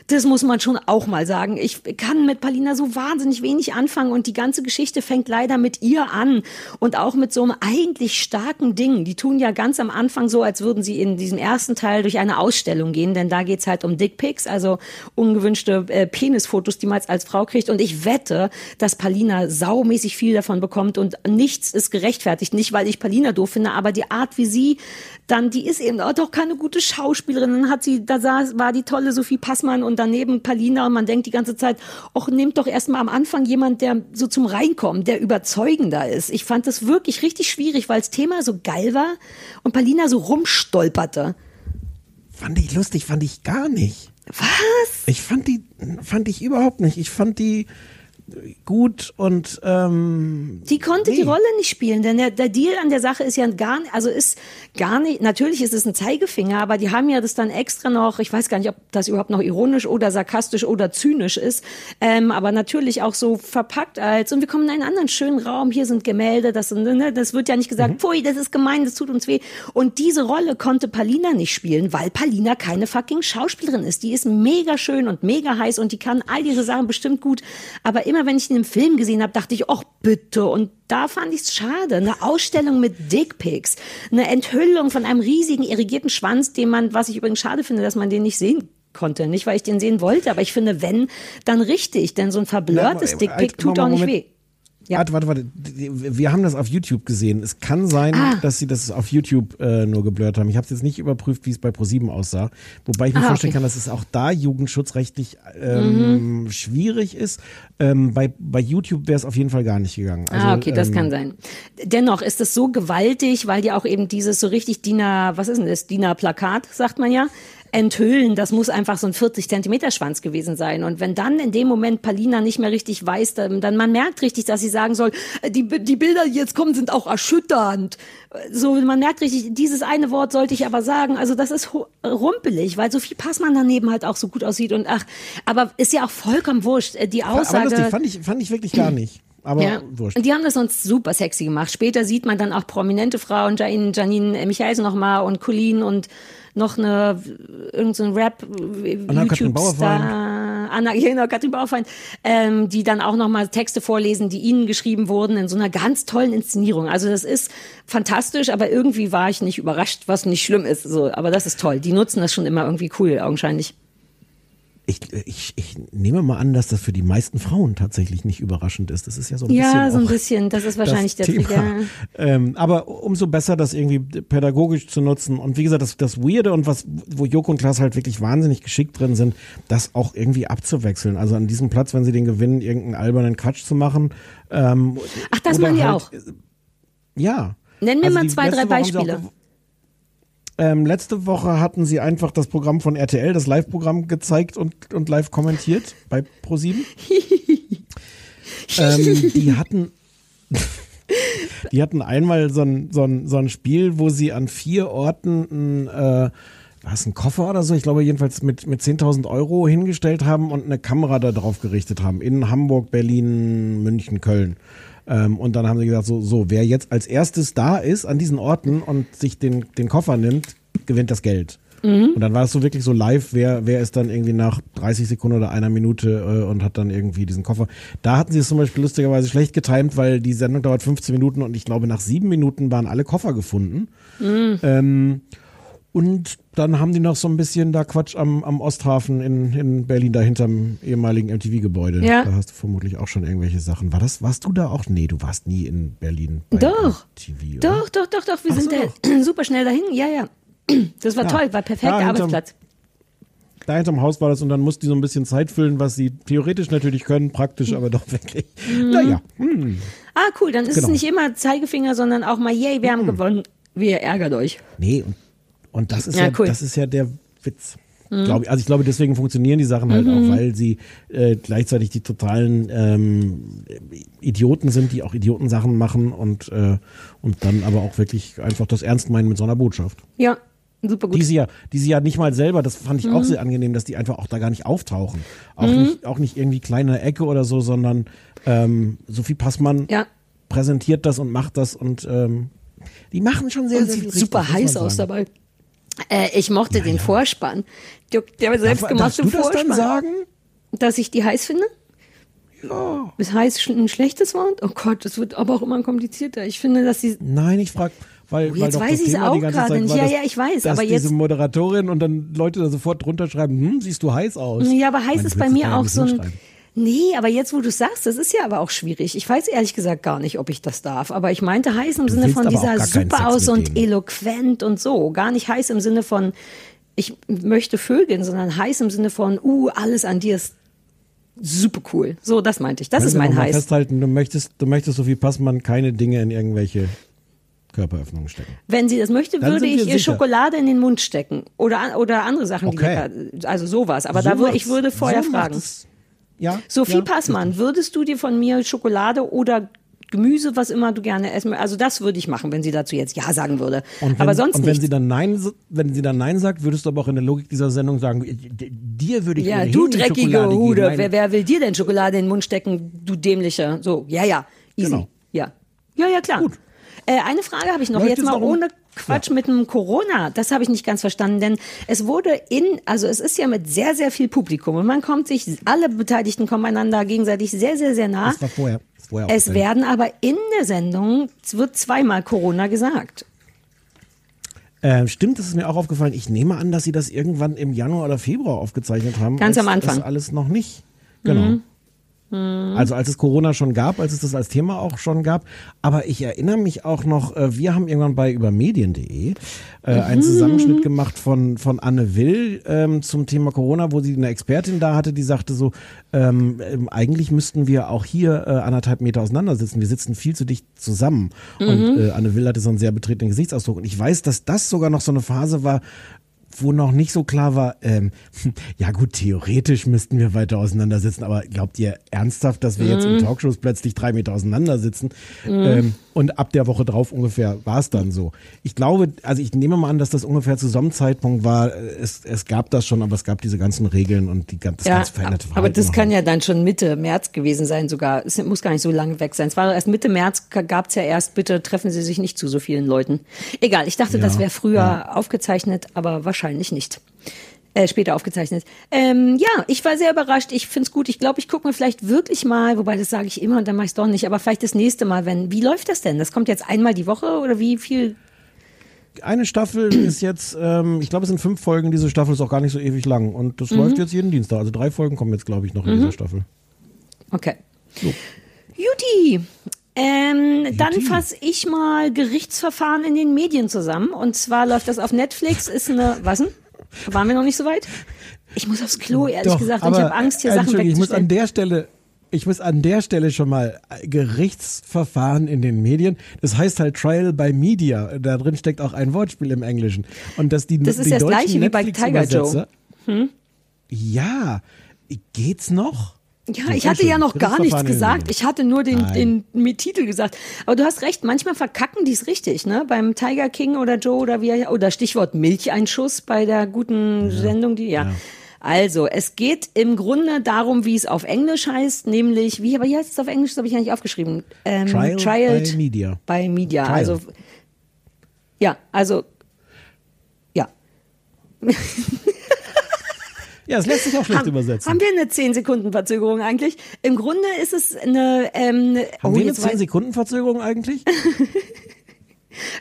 Das muss man schon auch mal sagen. Ich kann mit Palina so wahnsinnig wenig anfangen und die ganze Geschichte fängt leider mit ihr an und auch mit so einem eigentlich starken Ding. Die tun ja ganz am Anfang so, als würden sie in diesem ersten Teil durch eine Ausstellung gehen, denn da geht's halt um Dickpics, also ungewünschte äh, Penisfotos, die man als Frau kriegt. Und ich wette, dass Palina saumäßig viel davon bekommt und nichts ist gerechtfertigt. Nicht, weil ich Palina doof finde, aber die Art, wie sie dann, die ist eben auch doch keine gute Schauspielerin. Dann hat sie, da saß, war die tolle Sophie Passmann und daneben Palina und man denkt die ganze Zeit, ach, nehmt doch erstmal am Anfang jemand, der so zum Reinkommen, der überzeugender ist. Ich fand das wirklich richtig schwierig, weil das Thema so geil war und Palina so rumstolperte. Fand ich lustig, fand ich gar nicht. Was? Ich fand die, fand ich überhaupt nicht. Ich fand die gut und ähm, Die konnte nee. die Rolle nicht spielen, denn der, der Deal an der Sache ist ja gar nicht, also ist gar nicht, natürlich ist es ein Zeigefinger, aber die haben ja das dann extra noch, ich weiß gar nicht, ob das überhaupt noch ironisch oder sarkastisch oder zynisch ist, ähm, aber natürlich auch so verpackt als, und wir kommen in einen anderen schönen Raum, hier sind Gemälde, das, sind, ne, das wird ja nicht gesagt, pfui, das ist gemein, das tut uns weh. Und diese Rolle konnte Palina nicht spielen, weil Palina keine fucking Schauspielerin ist. Die ist mega schön und mega heiß und die kann all diese Sachen bestimmt gut, aber immer wenn ich ihn im Film gesehen habe, dachte ich, ach bitte. Und da fand ich es schade. Eine Ausstellung mit Dickpics, eine Enthüllung von einem riesigen irrigierten Schwanz, den man, was ich übrigens schade finde, dass man den nicht sehen konnte. Nicht, weil ich den sehen wollte, aber ich finde, wenn, dann richtig. Denn so ein verblurrtes Na, Dickpic halt, tut auch nicht weh. Ja. Warte, warte, warte. Wir haben das auf YouTube gesehen. Es kann sein, Ah. dass sie das auf YouTube äh, nur geblurrt haben. Ich habe es jetzt nicht überprüft, wie es bei ProSieben aussah. Wobei ich mir Ah, vorstellen okay. kann, dass es auch da jugendschutzrechtlich ähm, Mhm. schwierig ist. Ähm, bei, bei YouTube wäre es auf jeden Fall gar nicht gegangen. Also, ah, okay, das ähm, kann sein. Dennoch ist es so gewaltig, weil ja auch eben dieses so richtig DINA, was ist denn das? DINA-Plakat, sagt man ja. Enthüllen, das muss einfach so ein 40 Zentimeter Schwanz gewesen sein. Und wenn dann in dem Moment Palina nicht mehr richtig weiß, dann, dann man merkt richtig, dass sie sagen soll, äh, die, die Bilder, die jetzt kommen, sind auch erschütternd. So, man merkt richtig, dieses eine Wort sollte ich aber sagen. Also das ist rumpelig, weil Sophie Passmann daneben halt auch so gut aussieht und ach, aber ist ja auch vollkommen wurscht. Äh, Die Aber Aussage. lustig, fand ich, fand ich wirklich gar nicht. Aber Ja, wurscht. und die haben das sonst super sexy gemacht. Später sieht man dann auch prominente Frauen, Janine, Janine Michaelsen nochmal und Colleen und noch eine, irgendein Rap, Anna-Kathrin YouTube-Star, Anna, genau, Katrin Bauerfeind, ähm, die dann auch nochmal Texte vorlesen, die ihnen geschrieben wurden in so einer ganz tollen Inszenierung. Also das ist fantastisch, aber irgendwie war ich nicht überrascht, was nicht schlimm ist. So, aber das ist toll. Die nutzen das schon immer irgendwie cool, augenscheinlich. Ich, ich, ich nehme mal an, dass das für die meisten Frauen tatsächlich nicht überraschend ist. Das ist ja so ein Ja, bisschen. so ein bisschen. Das ist wahrscheinlich das der Thema. Trigger. Ähm, aber umso besser, das irgendwie pädagogisch zu nutzen. Und wie gesagt, das, das Weirde und was, wo Joko und Klaas halt wirklich wahnsinnig geschickt drin sind, das auch irgendwie abzuwechseln. Also an diesem Platz, wenn sie den gewinnen, irgendeinen albernen Quatsch zu machen. Ähm, Ach, das machen die halt, auch. Ja. Nenn mir Also mal zwei, drei Beispiele. Ähm, letzte Woche hatten sie einfach das Programm von RTL, das Live-Programm gezeigt und, und live kommentiert bei ProSieben. ähm, die hatten die hatten einmal so ein, so, ein, so ein Spiel, wo sie an vier Orten ein, äh, was, ein Koffer oder so, ich glaube jedenfalls mit, mit 10.000 Euro hingestellt haben und eine Kamera da drauf gerichtet haben. In Hamburg, Berlin, München, Köln. Ähm, und dann haben sie gesagt, so, so, wer jetzt als erstes da ist an diesen Orten und sich den, den Koffer nimmt, gewinnt das Geld. Und dann war es so wirklich so live, wer, wer ist dann irgendwie nach 30 Sekunden oder einer Minute äh, und hat dann irgendwie diesen Koffer. Da hatten sie es zum Beispiel lustigerweise schlecht getimt, weil die Sendung dauert 15 Minuten und ich glaube nach sieben Minuten waren alle Koffer gefunden. Ähm, und dann haben die noch so ein bisschen da Quatsch am, am Osthafen in, in Berlin, da hinterm ehemaligen MTV-Gebäude. Ja. Da hast du vermutlich auch schon irgendwelche Sachen. War das, warst du da auch? Nee, du warst nie in Berlin. bei Doch. MTV? Doch, doch, doch, doch. Wir Ach sind so. da super schnell dahin. Ja, ja. Das war Ja. toll, war perfekter hinterm- Arbeitsplatz. Da hinterm Haus war das und dann mussten die so ein bisschen Zeit füllen, was sie theoretisch natürlich können, praktisch aber doch wirklich. Naja, hm. Ah, cool. Dann ist Genau. es nicht immer Zeigefinger, sondern auch mal, yay, wir haben gewonnen. Wir ärgert euch. nee, und, und das ist Ja, ja, cool. das ist ja der Witz. Glaub ich. Also ich glaube, deswegen funktionieren die Sachen halt auch, weil sie äh, gleichzeitig die totalen ähm, Idioten sind, die auch Idiotensachen machen und, äh, und dann aber auch wirklich einfach das ernst meinen mit so einer Botschaft. Ja, super gut. Die sie ja, die sie ja nicht mal selber, das fand ich auch sehr angenehm, dass die einfach auch da gar nicht auftauchen. Auch, nicht, auch nicht irgendwie kleine Ecke oder so, sondern ähm, Sophie Passmann ja. präsentiert das und macht das und ähm, die machen schon sehr, Und sehr sieht viel super richtig, heiß aus dabei. Äh, ich mochte den Vorspann. Der, der selbstgemachte darfst du das Vorspann. dann sagen? Dass ich die heiß finde? Ja. Ist heiß ein schlechtes Wort? Oh Gott, das wird aber auch immer komplizierter. Ich finde, dass sie Nein, ich frage, weil, Oh, weil jetzt doch weiß ich's Thema auch gerade nicht. Ja, ja, ich weiß, aber diese jetzt- Moderatorin und dann Leute da sofort drunter schreiben, hm, siehst du heiß aus. Ja, aber heiß ist bei mir auch so ein. Nee, aber jetzt, wo du sagst, das ist ja aber auch schwierig. Ich weiß ehrlich gesagt gar nicht, ob ich das darf. Aber ich meinte heiß im Du Sinne von dieser super aus und eloquent und so. Gar nicht heiß im Sinne von, ich möchte vögeln, sondern heiß im Sinne von, uh, alles an dir ist super cool. So, das meinte ich. Das Können ist mein heiß. festhalten, du möchtest, du möchtest, Sophie Passmann, keine Dinge in irgendwelche Körperöffnungen stecken. Wenn sie das möchte, Dann würde ich ihr sicher. Schokolade in den Mund stecken. Oder, oder andere Sachen, Okay. die lecker, also sowas. Aber So da würde ich würde vorher so fragen. Ja. Sophie ja, Passmann, würdest du dir von mir Schokolade oder Gemüse, was immer du gerne essen möchtest? Also das würde ich machen, wenn sie dazu jetzt Ja sagen würde. Und wenn, aber sonst und wenn sie dann Nein, wenn sie dann Nein sagt, würdest du aber auch in der Logik dieser Sendung sagen, d- dir würde ich ja, du dreckige. Hude. Wer, wer will dir denn Schokolade in den Mund stecken, du dämlicher? So, ja, ja, easy. Genau. Ja. Ja, ja, klar. Äh, eine Frage habe ich noch, Läuft jetzt mal ohne Quatsch mit dem Corona. Das habe ich nicht ganz verstanden, denn es wurde in, also es ist ja mit sehr, sehr viel Publikum und man kommt sich, alle Beteiligten kommen einander gegenseitig sehr, sehr, sehr nah. Das war vorher. Vorher Es werden aber in der Sendung, es wird zweimal Corona gesagt. Äh, stimmt, das ist mir auch aufgefallen. Ich nehme an, dass sie das irgendwann im Januar oder Februar aufgezeichnet haben. Ganz am Anfang. Das alles noch nicht. Genau. Mhm. Also als es Corona schon gab, als es das als Thema auch schon gab. Aber ich erinnere mich auch noch, äh, wir haben irgendwann bei übermedien.de äh, einen Mhm. Zusammenschnitt gemacht von, von Anne Will ähm, zum Thema Corona, wo sie eine Expertin da hatte, die sagte so, ähm, ähm, eigentlich müssten wir auch hier äh, anderthalb Meter auseinander sitzen. Wir sitzen viel zu dicht zusammen. Und Mhm. äh, Anne Will hatte so einen sehr betretenen Gesichtsausdruck. Und ich weiß, dass das sogar noch so eine Phase war, wo noch nicht so klar war, ähm, ja gut, theoretisch müssten wir weiter auseinandersitzen, aber glaubt ihr ernsthaft, dass wir jetzt in Mhm. Talkshows plötzlich drei Meter auseinandersitzen? Mhm. Ähm, und ab der Woche drauf ungefähr war es dann so. Ich glaube, also ich nehme mal an, dass das ungefähr zu so einem Zeitpunkt war. Es, es gab das schon, aber es gab diese ganzen Regeln und die, gan- das Ja, ganz veränderte aber Verhalten das noch. kann ja dann schon Mitte März gewesen sein sogar. Es muss gar nicht so lange weg sein. Es war erst Mitte März, gab es ja erst, bitte treffen Sie sich nicht zu so vielen Leuten. Egal, ich dachte, Ja, das wäre früher ja. aufgezeichnet, aber wahrscheinlich nicht. Äh, später aufgezeichnet. Ähm, ja, ich war sehr überrascht. Ich find's gut. Ich glaube, ich gucke mir vielleicht wirklich mal, wobei das sage ich immer und dann mache ich doch nicht, aber vielleicht das nächste Mal, wenn. Wie läuft das denn? Das kommt jetzt einmal die Woche oder wie viel? Eine Staffel ist jetzt, ähm, ich glaube, es sind fünf Folgen. Diese Staffel ist auch gar nicht so ewig lang und das Mhm. läuft jetzt jeden Dienstag. Also drei Folgen kommen jetzt, glaube ich, noch in Mhm. dieser Staffel. Okay. Juti. Ähm, dann fasse ich mal Gerichtsverfahren in den Medien zusammen. Und zwar läuft das auf Netflix, ist eine, was denn? Waren wir noch nicht so weit? Ich muss aufs Klo, ehrlich Doch, gesagt. Und ich aber, habe Angst, hier äh, Sachen Entschuldigung, ich muss an wegzustellen. der Stelle, ich muss an der Stelle schon mal äh, Gerichtsverfahren in den Medien. Das heißt halt Trial by Media. Da drin steckt auch ein Wortspiel im Englischen. Und dass die, Das ist die das gleiche wie bei Tiger Joe. Hm? Ja, geht's noch? Ja, So, ich hatte ja noch gar nichts gesagt. Ich hatte nur den, den, mit Titel gesagt. Aber du hast recht, manchmal verkacken die es richtig, ne? Beim Tiger King oder Joe oder wie er- oder Stichwort Milcheinschuss bei der guten Sendung, die ja. Also, es geht im Grunde darum, wie es auf Englisch heißt, nämlich, wie, aber hier heißt es auf Englisch, das habe ich ja nicht aufgeschrieben. Ähm, Trial trialed by Media. By Media. Trial. Also, ja, also, ja. Ja, es lässt sich auch schlecht Haben- übersetzen. Haben wir eine 10 Sekunden Verzögerung eigentlich? Im Grunde ist es eine, ähm, Haben wir eine jetzt weiß- 10 Sekunden Verzögerung eigentlich?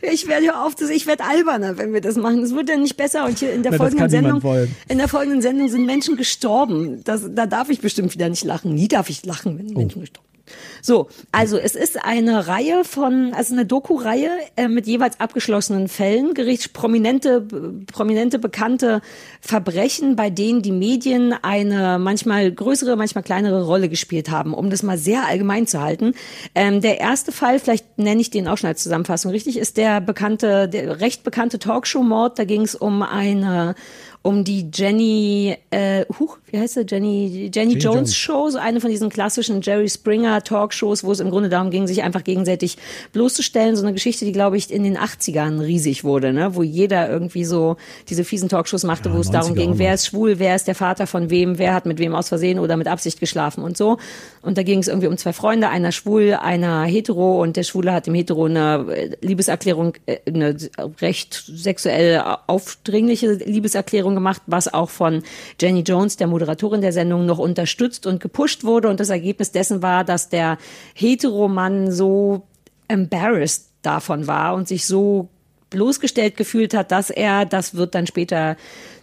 Ich werde auf, ich werde alberner, wenn wir das machen. Es wird ja nicht besser. Und hier in der das folgenden Sendung, in der folgenden Sendung sind Menschen gestorben. Das, da darf ich bestimmt wieder nicht lachen. Nie darf ich lachen, Oh. wenn Menschen gestorben sind. So, also es ist eine Reihe von, also eine Doku-Reihe äh, mit jeweils abgeschlossenen Fällen, Gerichts, prominente, b- prominente, bekannte Verbrechen, bei denen die Medien eine manchmal größere, manchmal kleinere Rolle gespielt haben, um das mal sehr allgemein zu halten. Ähm, der erste Fall, vielleicht nenne ich den auch schon als Zusammenfassung richtig, ist der bekannte, der recht bekannte Talkshow-Mord. Da ging es um eine um die Jenny, äh, huch, wie heißt sie? Jenny, Jenny, Jenny Jones, Jones. Show, so eine von diesen klassischen Jerry Springer Talkshows, wo es im Grunde darum ging, sich einfach gegenseitig bloßzustellen. So eine Geschichte, die, glaube ich, in den 80ern riesig wurde, ne? wo jeder irgendwie so diese fiesen Talkshows machte, Ja, wo es darum 90er ging, wer ist schwul, wer ist der Vater von wem, wer hat mit wem aus Versehen oder mit Absicht geschlafen und so. Und da ging es irgendwie um zwei Freunde, einer schwul, einer hetero und der Schwule hat dem Hetero eine äh, Liebeserklärung, äh, eine recht sexuell aufdringliche Liebeserklärung gemacht, was auch von Jenny Jones, der Moderatorin der Sendung, noch unterstützt und gepusht wurde. Und das Ergebnis dessen war, dass der Heteromann so embarrassed davon war und sich so bloßgestellt gefühlt hat, dass er, das wird dann später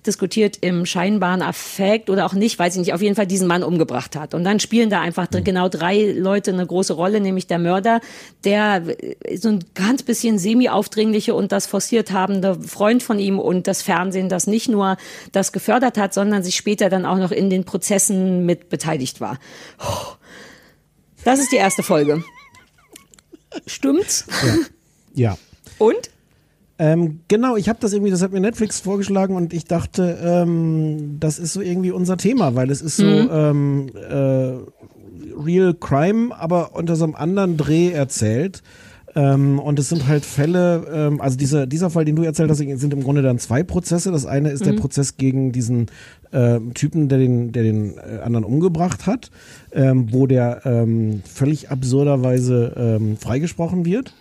diskutiert, im scheinbaren Affekt oder auch nicht, weiß ich nicht, auf jeden Fall diesen Mann umgebracht hat. Und dann spielen da einfach dr- genau drei Leute eine große Rolle, nämlich der Mörder, der äh, so ein ganz bisschen semi-aufdringliche und das forciert habende Freund von ihm und das Fernsehen, das nicht nur das gefördert hat, sondern sich später dann auch noch in den Prozessen mit beteiligt war. Das ist die erste Folge. Stimmt's? Ja. Und? Ähm, genau, ich habe das irgendwie, das hat mir Netflix vorgeschlagen und ich dachte, ähm, das ist so irgendwie unser Thema, weil es ist so Mhm. ähm, äh, Real Crime, aber unter so einem anderen Dreh erzählt. Ähm, und es sind halt Fälle, ähm, also dieser, dieser Fall, den du erzählt hast, sind im Grunde dann zwei Prozesse. Das eine ist der Mhm. Prozess gegen diesen äh, Typen, der den, der den äh, anderen umgebracht hat, ähm, wo der ähm, völlig absurderweise ähm, freigesprochen wird.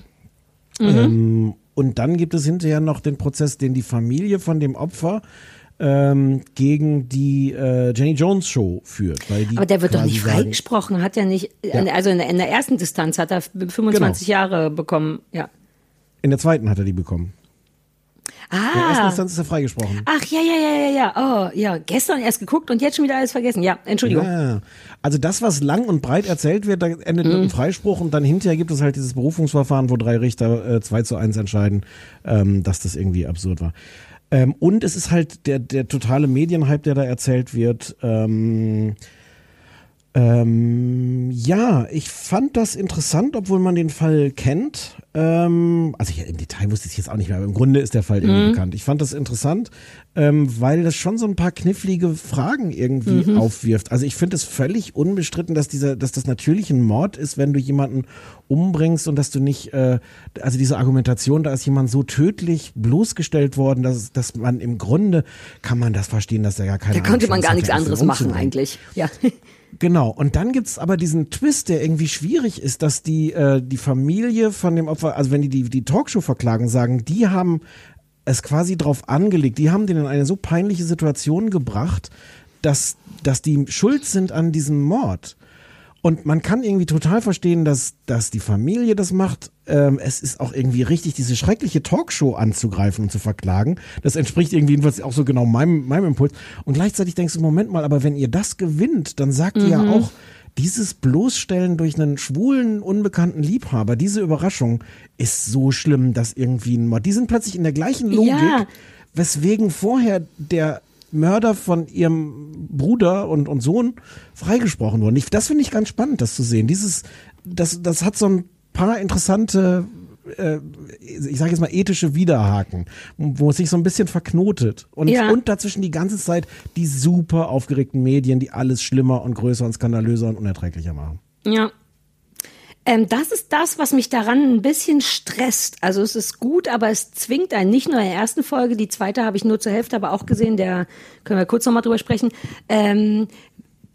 Ähm, und dann gibt es hinterher noch den Prozess, den die Familie von dem Opfer ähm, gegen die äh, Jenny Jones Show führt. Aber der wird doch nicht sagen- freigesprochen, hat ja nicht, also in der, in der ersten Distanz hat er 25 Genau. Jahre bekommen, ja. In der zweiten hat er die bekommen. In der ersten Ah. Instanz ist er freigesprochen. Ach ja, ja, ja, ja, ja. Oh, ja. Gestern erst geguckt und jetzt schon wieder alles vergessen. Ja, Entschuldigung. Ja. Also das, was lang und breit erzählt wird, da endet mit einem Freispruch und dann hinterher gibt es halt dieses Berufungsverfahren, wo drei Richter äh, 2 zu 1 entscheiden, ähm, dass das irgendwie absurd war. Ähm, und es ist halt der, der totale Medienhype, der da erzählt wird. Ähm, ähm, ja, ich fand das interessant, obwohl man den Fall kennt. Ähm, also ja, im Detail wusste ich es jetzt auch nicht mehr, aber im Grunde ist der Fall irgendwie Mhm. bekannt. Ich fand das interessant, ähm, weil das schon so ein paar knifflige Fragen irgendwie Mhm. aufwirft. Also ich finde es völlig unbestritten, dass dieser, dass das natürlich ein Mord ist, wenn du jemanden umbringst und dass du nicht, äh, also diese Argumentation, da ist jemand so tödlich bloßgestellt worden, dass, dass man im Grunde kann man das verstehen, dass er gar keine Da konnte Ahnung, man gar nichts anderes machen eigentlich. Ja. Genau, und dann gibt's aber diesen Twist, der irgendwie schwierig ist, dass die, äh, die Familie von dem Opfer, also wenn die die, die Talkshow verklagen, sagen, die haben es quasi drauf angelegt, die haben den in eine so peinliche Situation gebracht, dass, dass die schuld sind an diesem Mord. Und man kann irgendwie total verstehen, dass, dass die Familie das macht. Ähm, es ist auch irgendwie richtig, diese schreckliche Talkshow anzugreifen und zu verklagen. Das entspricht irgendwie jedenfalls auch so genau meinem, meinem Impuls. Und gleichzeitig denkst du, Moment mal, aber wenn ihr das gewinnt, dann sagt ihr ja Mhm. auch, dieses Bloßstellen durch einen schwulen, unbekannten Liebhaber, diese Überraschung ist so schlimm, dass irgendwie ein Mord. Die sind plötzlich in der gleichen Logik, Ja. weswegen vorher der Mörder von ihrem Bruder und, und Sohn freigesprochen wurden. Ich, das finde ich ganz spannend, das zu sehen. Dieses, das, das hat so ein paar interessante, äh, ich sage jetzt mal ethische Widerhaken, wo es sich so ein bisschen verknotet. Und, Ja. und dazwischen die ganze Zeit die super aufgeregten Medien, die alles schlimmer und größer und skandalöser und unerträglicher machen. Ja. Ähm, das ist das, was mich daran ein bisschen stresst. Also es ist gut, aber es zwingt einen nicht nur in der ersten Folge, die zweite habe ich nur zur Hälfte aber auch gesehen, der können wir kurz nochmal drüber sprechen. Ähm,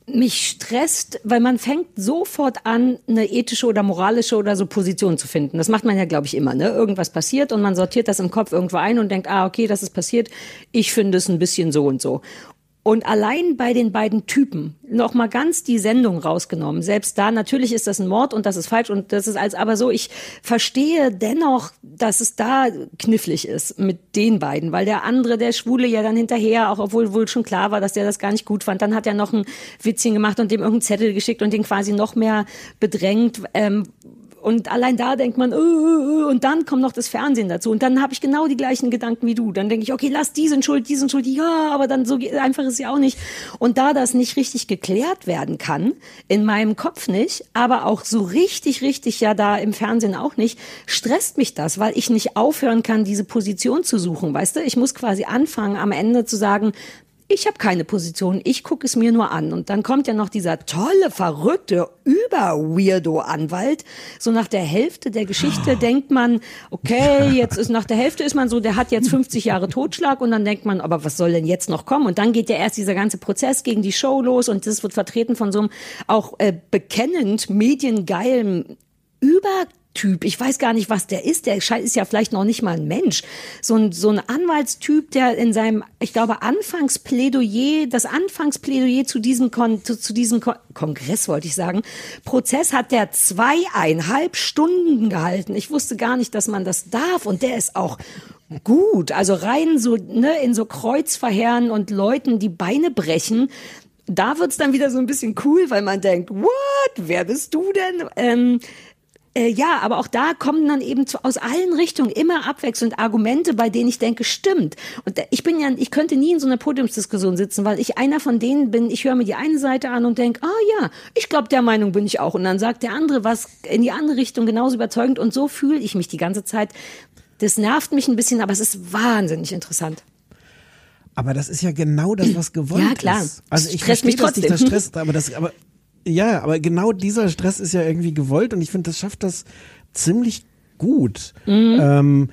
mich stresst, weil man fängt sofort an, eine ethische oder moralische oder so Position zu finden. Das macht man ja, glaube ich, immer. Ne? Irgendwas passiert und man sortiert das im Kopf irgendwo ein und denkt, ah, okay, das ist passiert. Ich finde es ein bisschen so und so. Und allein bei den beiden Typen noch mal ganz die Sendung rausgenommen. Selbst da natürlich ist das ein Mord und das ist falsch und das ist als aber so. Ich verstehe dennoch, dass es da knifflig ist mit den beiden, weil der andere, der Schwule, ja dann hinterher, auch obwohl wohl schon klar war, dass der das gar nicht gut fand, dann hat er noch ein Witzchen gemacht und dem irgendeinen Zettel geschickt und den quasi noch mehr bedrängt. Ähm, Und allein da denkt man, uh, uh, uh, und dann kommt noch das Fernsehen dazu. Und dann habe ich genau die gleichen Gedanken wie du. Dann denke ich, okay, lass diesen Schuld, diesen Schuld, ja, aber dann so einfach ist ja auch nicht. Und da das nicht richtig geklärt werden kann, in meinem Kopf nicht, aber auch so richtig, richtig ja da im Fernsehen auch nicht, stresst mich das, weil ich nicht aufhören kann, diese Position zu suchen. Weißt du, ich muss quasi anfangen, am Ende zu sagen, ich habe keine Position, ich gucke es mir nur an. Und dann kommt ja noch dieser tolle, verrückte, über-Weirdo-Anwalt. So nach der Hälfte der Geschichte oh. denkt man, okay, jetzt ist nach der Hälfte ist man so, der hat jetzt 50 Jahre Totschlag und dann denkt man, aber was soll denn jetzt noch kommen? Und dann geht ja erst dieser ganze Prozess gegen die Show los und das wird vertreten von so einem auch äh, bekennend mediengeilen über Typ. Ich weiß gar nicht, was der ist. Der ist ja vielleicht noch nicht mal ein Mensch. So ein, so ein Anwaltstyp, der in seinem, ich glaube, Anfangsplädoyer, das Anfangsplädoyer zu diesem, Kon, zu, zu diesem Kon Kongress, wollte ich sagen, Prozess hat der zweieinhalb Stunden gehalten. Ich wusste gar nicht, dass man das darf. Und der ist auch gut. Also rein so, ne, in so Kreuzverheeren und Leuten die Beine brechen da wird's dann wieder so ein bisschen cool, weil man denkt, what? Wer bist du denn? Ähm, äh, ja, aber auch da kommen dann eben zu, aus allen Richtungen immer abwechselnd Argumente, bei denen ich denke, stimmt. Und ich bin ja, ich könnte nie in so einer Podiumsdiskussion sitzen, weil ich einer von denen bin, ich höre mir die eine Seite an und denke, ah ja, ich glaube, der Meinung bin ich auch. Und dann sagt der andere was in die andere Richtung genauso überzeugend. Und so fühle ich mich die ganze Zeit. Das nervt mich ein bisschen, aber es ist wahnsinnig interessant. Aber das ist ja genau das, was gewollt ist. Ja, klar. Ist. Also ich verstehe, mich trotzdem. dass dich das stresst, aber das, aber ja, aber genau dieser Stress ist ja irgendwie gewollt und ich finde, das schafft das ziemlich gut. Mhm. Ähm,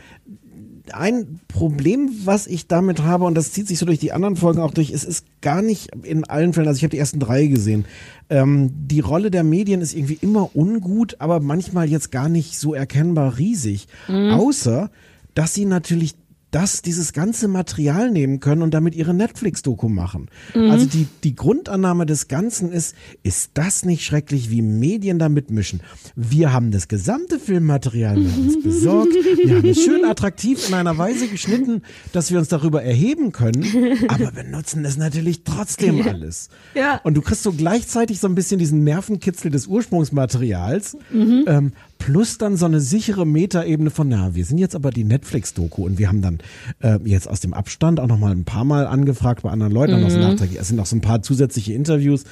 ein Problem, was ich damit habe, und das zieht sich so durch die anderen Folgen auch durch, es ist gar nicht in allen Fällen, also ich habe die ersten drei gesehen, ähm, die Rolle der Medien ist irgendwie immer ungut, aber manchmal jetzt gar nicht so erkennbar riesig. Mhm. Außer, dass sie natürlich das, dieses ganze Material nehmen können und damit ihre Netflix-Doku machen. Mhm. Also die, die Grundannahme des Ganzen ist, ist das nicht schrecklich, wie Medien da mitmischen? Wir haben das gesamte Filmmaterial mit uns besorgt. Wir haben es schön attraktiv in einer Weise geschnitten, dass wir uns darüber erheben können, aber benutzen es natürlich trotzdem alles. Ja. Und du kriegst so gleichzeitig so ein bisschen diesen Nervenkitzel des Ursprungsmaterials, mhm. ähm, plus dann so eine sichere Metaebene von, na, wir sind jetzt aber die Netflix-Doku und wir haben dann äh, jetzt aus dem Abstand auch noch mal ein paar Mal angefragt bei anderen Leuten, mhm. noch so nachträglich, es sind noch so ein paar zusätzliche Interviews,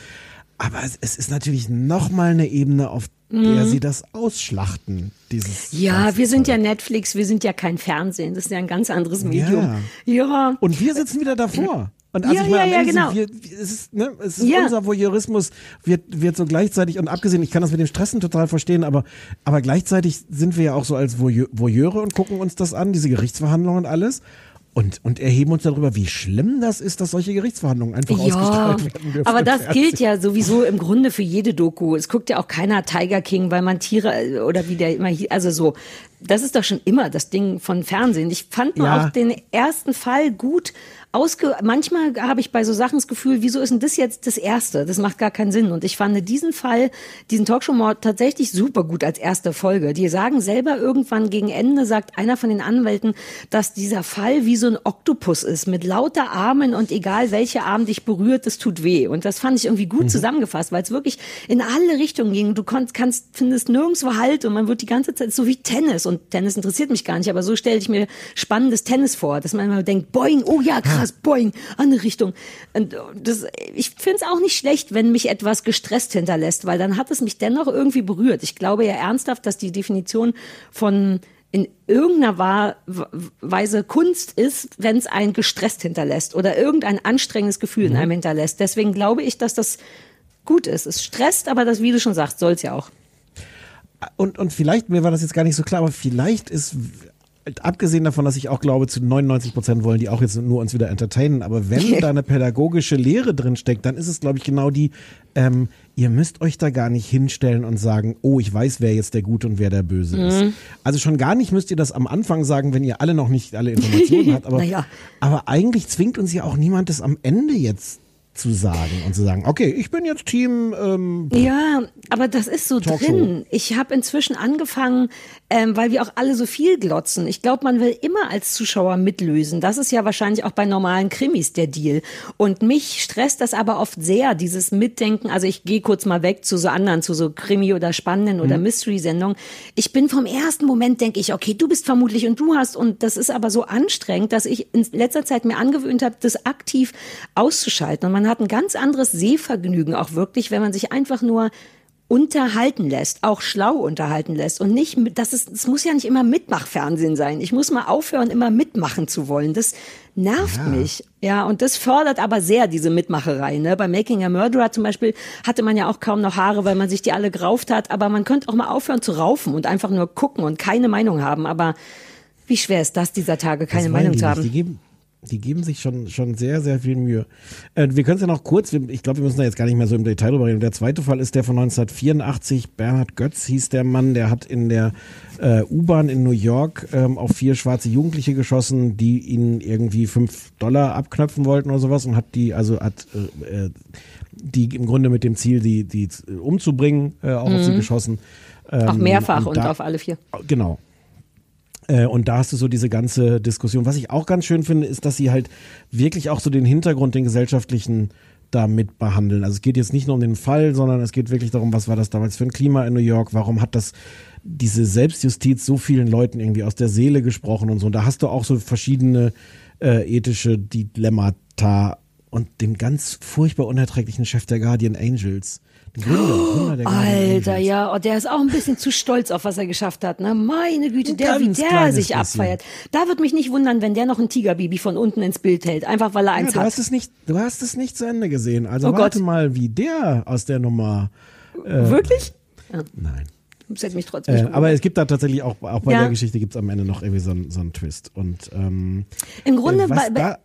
aber es, ist natürlich noch mal eine Ebene, auf der mhm. sie das ausschlachten, dieses. Ja, wir sind ja Netflix, wir sind ja kein Fernsehen, das ist ja ein ganz anderes Medium. Ja. ja. Und wir sitzen wieder davor. Und also ja, ich meine, ja, ja, genau. wir, es ist, ne, es ist ja. unser Voyeurismus wird, wird so gleichzeitig, und abgesehen, ich kann das mit dem Stressen total verstehen, aber, aber gleichzeitig sind wir ja auch so als Voyeure und gucken uns das an, diese Gerichtsverhandlungen und alles und, und erheben uns darüber, wie schlimm das ist, dass solche Gerichtsverhandlungen einfach ja, ausgestrahlt werden dürfen. Aber das gilt ja sowieso im Grunde für jede Doku. Es guckt ja auch keiner Tiger King, weil man Tiere äh, oder wie der immer hier, also so. Das ist doch schon immer das Ding von Fernsehen. Ich fand nur ja. auch den ersten Fall gut, ausge manchmal habe ich bei so Sachen das Gefühl, wieso ist denn das jetzt das erste? Das macht gar keinen Sinn. Und ich fand diesen Fall, diesen Talkshow-Mord tatsächlich super gut als erste Folge. Die sagen selber irgendwann gegen Ende, sagt einer von den Anwälten, dass dieser Fall wie so ein Oktopus ist, mit lauter Armen und egal welche Arm dich berührt, das tut weh. Und das fand ich irgendwie gut mhm. zusammengefasst, weil es wirklich in alle Richtungen ging. Du kannst, kannst, findest nirgendwo Halt und man wird die ganze Zeit so wie Tennis. Und Tennis interessiert mich gar nicht, aber so stelle ich mir spannendes Tennis vor, dass man immer denkt, boing, oh ja, krass boing, andere Richtung. Und das, ich finde es auch nicht schlecht, wenn mich etwas gestresst hinterlässt, weil dann hat es mich dennoch irgendwie berührt. Ich glaube ja ernsthaft, dass die Definition von in irgendeiner Weise Kunst ist, wenn es einen gestresst hinterlässt oder irgendein anstrengendes Gefühl mhm. in einem hinterlässt. Deswegen glaube ich, dass das gut ist. Es stresst, aber das, wie du schon sagst, soll es ja auch. Und, und vielleicht, mir war das jetzt gar nicht so klar, aber vielleicht ist abgesehen davon, dass ich auch glaube, zu 99 Prozent wollen die auch jetzt nur uns wieder entertainen, aber wenn da eine pädagogische Lehre drin steckt, dann ist es, glaube ich, genau die, ähm, ihr müsst euch da gar nicht hinstellen und sagen, oh, ich weiß, wer jetzt der Gute und wer der Böse mhm. ist. Also schon gar nicht müsst ihr das am Anfang sagen, wenn ihr alle noch nicht alle Informationen habt, aber, naja. aber eigentlich zwingt uns ja auch niemand, das am Ende jetzt zu sagen und zu sagen, okay, ich bin jetzt Team. Ähm, Ja, aber das ist so Talkshow. drin. Ich habe inzwischen angefangen, ähm, weil wir auch alle so viel glotzen. Ich glaube, man will immer als Zuschauer mitlösen. Das ist ja wahrscheinlich auch bei normalen Krimis der Deal. Und mich stresst das aber oft sehr, dieses Mitdenken. Also ich gehe kurz mal weg zu so anderen, zu so Krimi oder spannenden oder Mhm. Mystery-Sendungen. Ich bin vom ersten Moment denke ich, okay, du bist vermutlich und du hast und das ist aber so anstrengend, dass ich in letzter Zeit mir angewöhnt habe, das aktiv auszuschalten. Und man hat ein ganz anderes Sehvergnügen auch wirklich, wenn man sich einfach nur unterhalten lässt, auch schlau unterhalten lässt und nicht, mit- das ist, es muss ja nicht immer Mitmachfernsehen sein. Ich muss mal aufhören, immer mitmachen zu wollen. Das nervt mich. Ja, und das fördert aber sehr diese Mitmacherei. Ne? Bei Making a Murderer zum Beispiel hatte man ja auch kaum noch Haare, weil man sich die alle gerauft hat. Aber man könnte auch mal aufhören zu raufen und einfach nur gucken und keine Meinung haben. Aber wie schwer ist das dieser Tage, keine Meinung zu haben? Die geben, sich schon, schon sehr, sehr viel Mühe. Äh, wir können es ja noch kurz, ich glaube, wir müssen da jetzt gar nicht mehr so im Detail drüber reden. Der zweite Fall ist der von 1984. Bernhard Götz hieß der Mann, der hat in der äh, U-Bahn in New York ähm, auf vier schwarze Jugendliche geschossen, die ihnen irgendwie fünf Dollar abknöpfen wollten oder sowas und hat die, also hat äh, äh, die im Grunde mit dem Ziel, die, die umzubringen, äh, auch auf sie Mhm. geschossen. Auch Ähm, mehrfach und, da- auf alle vier. Genau. Äh, Und da hast du so diese ganze Diskussion. Was ich auch ganz schön finde, ist, dass sie halt wirklich auch so den Hintergrund, den gesellschaftlichen da mit behandeln. Also es geht jetzt nicht nur um den Fall, sondern es geht wirklich darum, was war das damals für ein Klima in New York? Warum hat das diese Selbstjustiz so vielen Leuten irgendwie aus der Seele gesprochen und so? Und da hast du auch so verschiedene äh, ethische Dilemmata und den ganz furchtbar unerträglichen Chef der Guardian Angels. Gründer, Gründer Alter, ja, oh, der ist auch ein bisschen zu stolz auf was er geschafft hat. Ne? Meine Güte, der, wie der sich bisschen. abfeiert. Da wird mich nicht wundern, wenn der noch ein Tigerbaby von unten ins Bild hält, einfach weil er Ja, eins du hat. hast es nicht, du hast es nicht zu Ende gesehen. Also Oh warte Gott. mal, wie der aus der Nummer. Äh, Wirklich? Ja. Nein. Das hätte mich trotzdem Äh, aber es gibt da tatsächlich auch, auch bei Ja. der Geschichte gibt es am Ende noch irgendwie so einen so einen Twist. Und ähm, Im Grunde, äh, was bei, bei, da,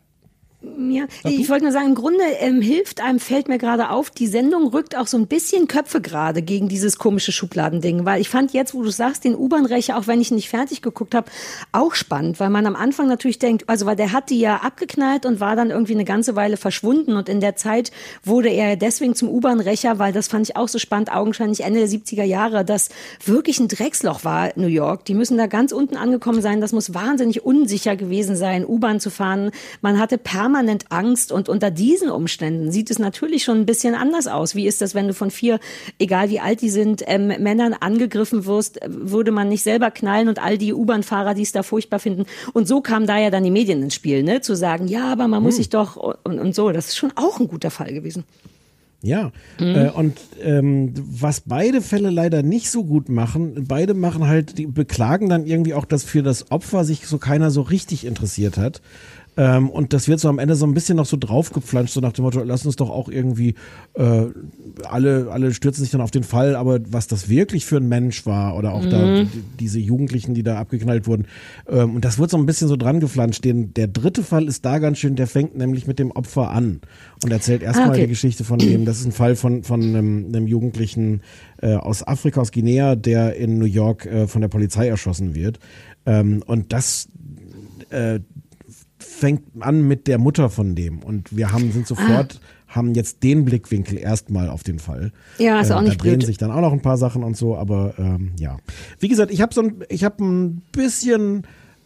Ja, ich wollte nur sagen, im Grunde ähm, hilft einem, fällt mir gerade auf, die Sendung rückt auch so ein bisschen Köpfe gerade gegen dieses komische Schubladending, weil ich fand jetzt, wo du sagst, den U-Bahn-Rächer, auch wenn ich nicht fertig geguckt habe, auch spannend, weil man am Anfang natürlich denkt, also weil der hat die ja abgeknallt und war dann irgendwie eine ganze Weile verschwunden und in der Zeit wurde er deswegen zum U-Bahn-Rächer, weil das fand ich auch so spannend, augenscheinlich Ende der 70er Jahre, das wirklich ein Drecksloch war, New York. Die müssen da ganz unten angekommen sein, das muss wahnsinnig unsicher gewesen sein, U-Bahn zu fahren. Man hatte permanent Angst und unter diesen Umständen sieht es natürlich schon ein bisschen anders aus. Wie ist das, wenn du von vier, egal wie alt die sind, ähm, Männern angegriffen wirst, äh, würde man nicht selber knallen und all die U-Bahn-Fahrer, die es da furchtbar finden. Und so kamen da ja dann die Medien ins Spiel, ne? Zu sagen, ja, aber man muss Hm. sich doch und, und so. Das ist schon auch ein guter Fall gewesen. Ja, Mhm. äh, und ähm, was beide Fälle leider nicht so gut machen, beide machen halt, die beklagen dann irgendwie auch, dass für das Opfer sich so keiner so richtig interessiert hat. Ähm, und das wird so am Ende so ein bisschen noch so draufgeflanscht, so nach dem Motto, lass uns doch auch irgendwie, äh, alle, alle stürzen sich dann auf den Fall, aber was das wirklich für ein Mensch war oder auch da Mhm. die- diese Jugendlichen, die da abgeknallt wurden. Ähm, und das wird so ein bisschen so dran geflanscht. Den, der dritte Fall ist da ganz schön, der fängt nämlich mit dem Opfer an und erzählt erstmal Ah, okay. die Geschichte von dem. Das ist ein Fall von, von einem, einem Jugendlichen äh, aus Afrika, aus Guinea, der in New York äh, von der Polizei erschossen wird. Ähm, und das äh, fängt an mit der Mutter von dem. Und wir haben, sind sofort, haben jetzt den Blickwinkel erstmal auf den Fall. Ja, ist Ähm, auch nicht Da drehen blöd. sich dann auch noch ein paar Sachen und so, aber ähm, ja. Wie gesagt, ich habe so ein, ich habe ein bisschen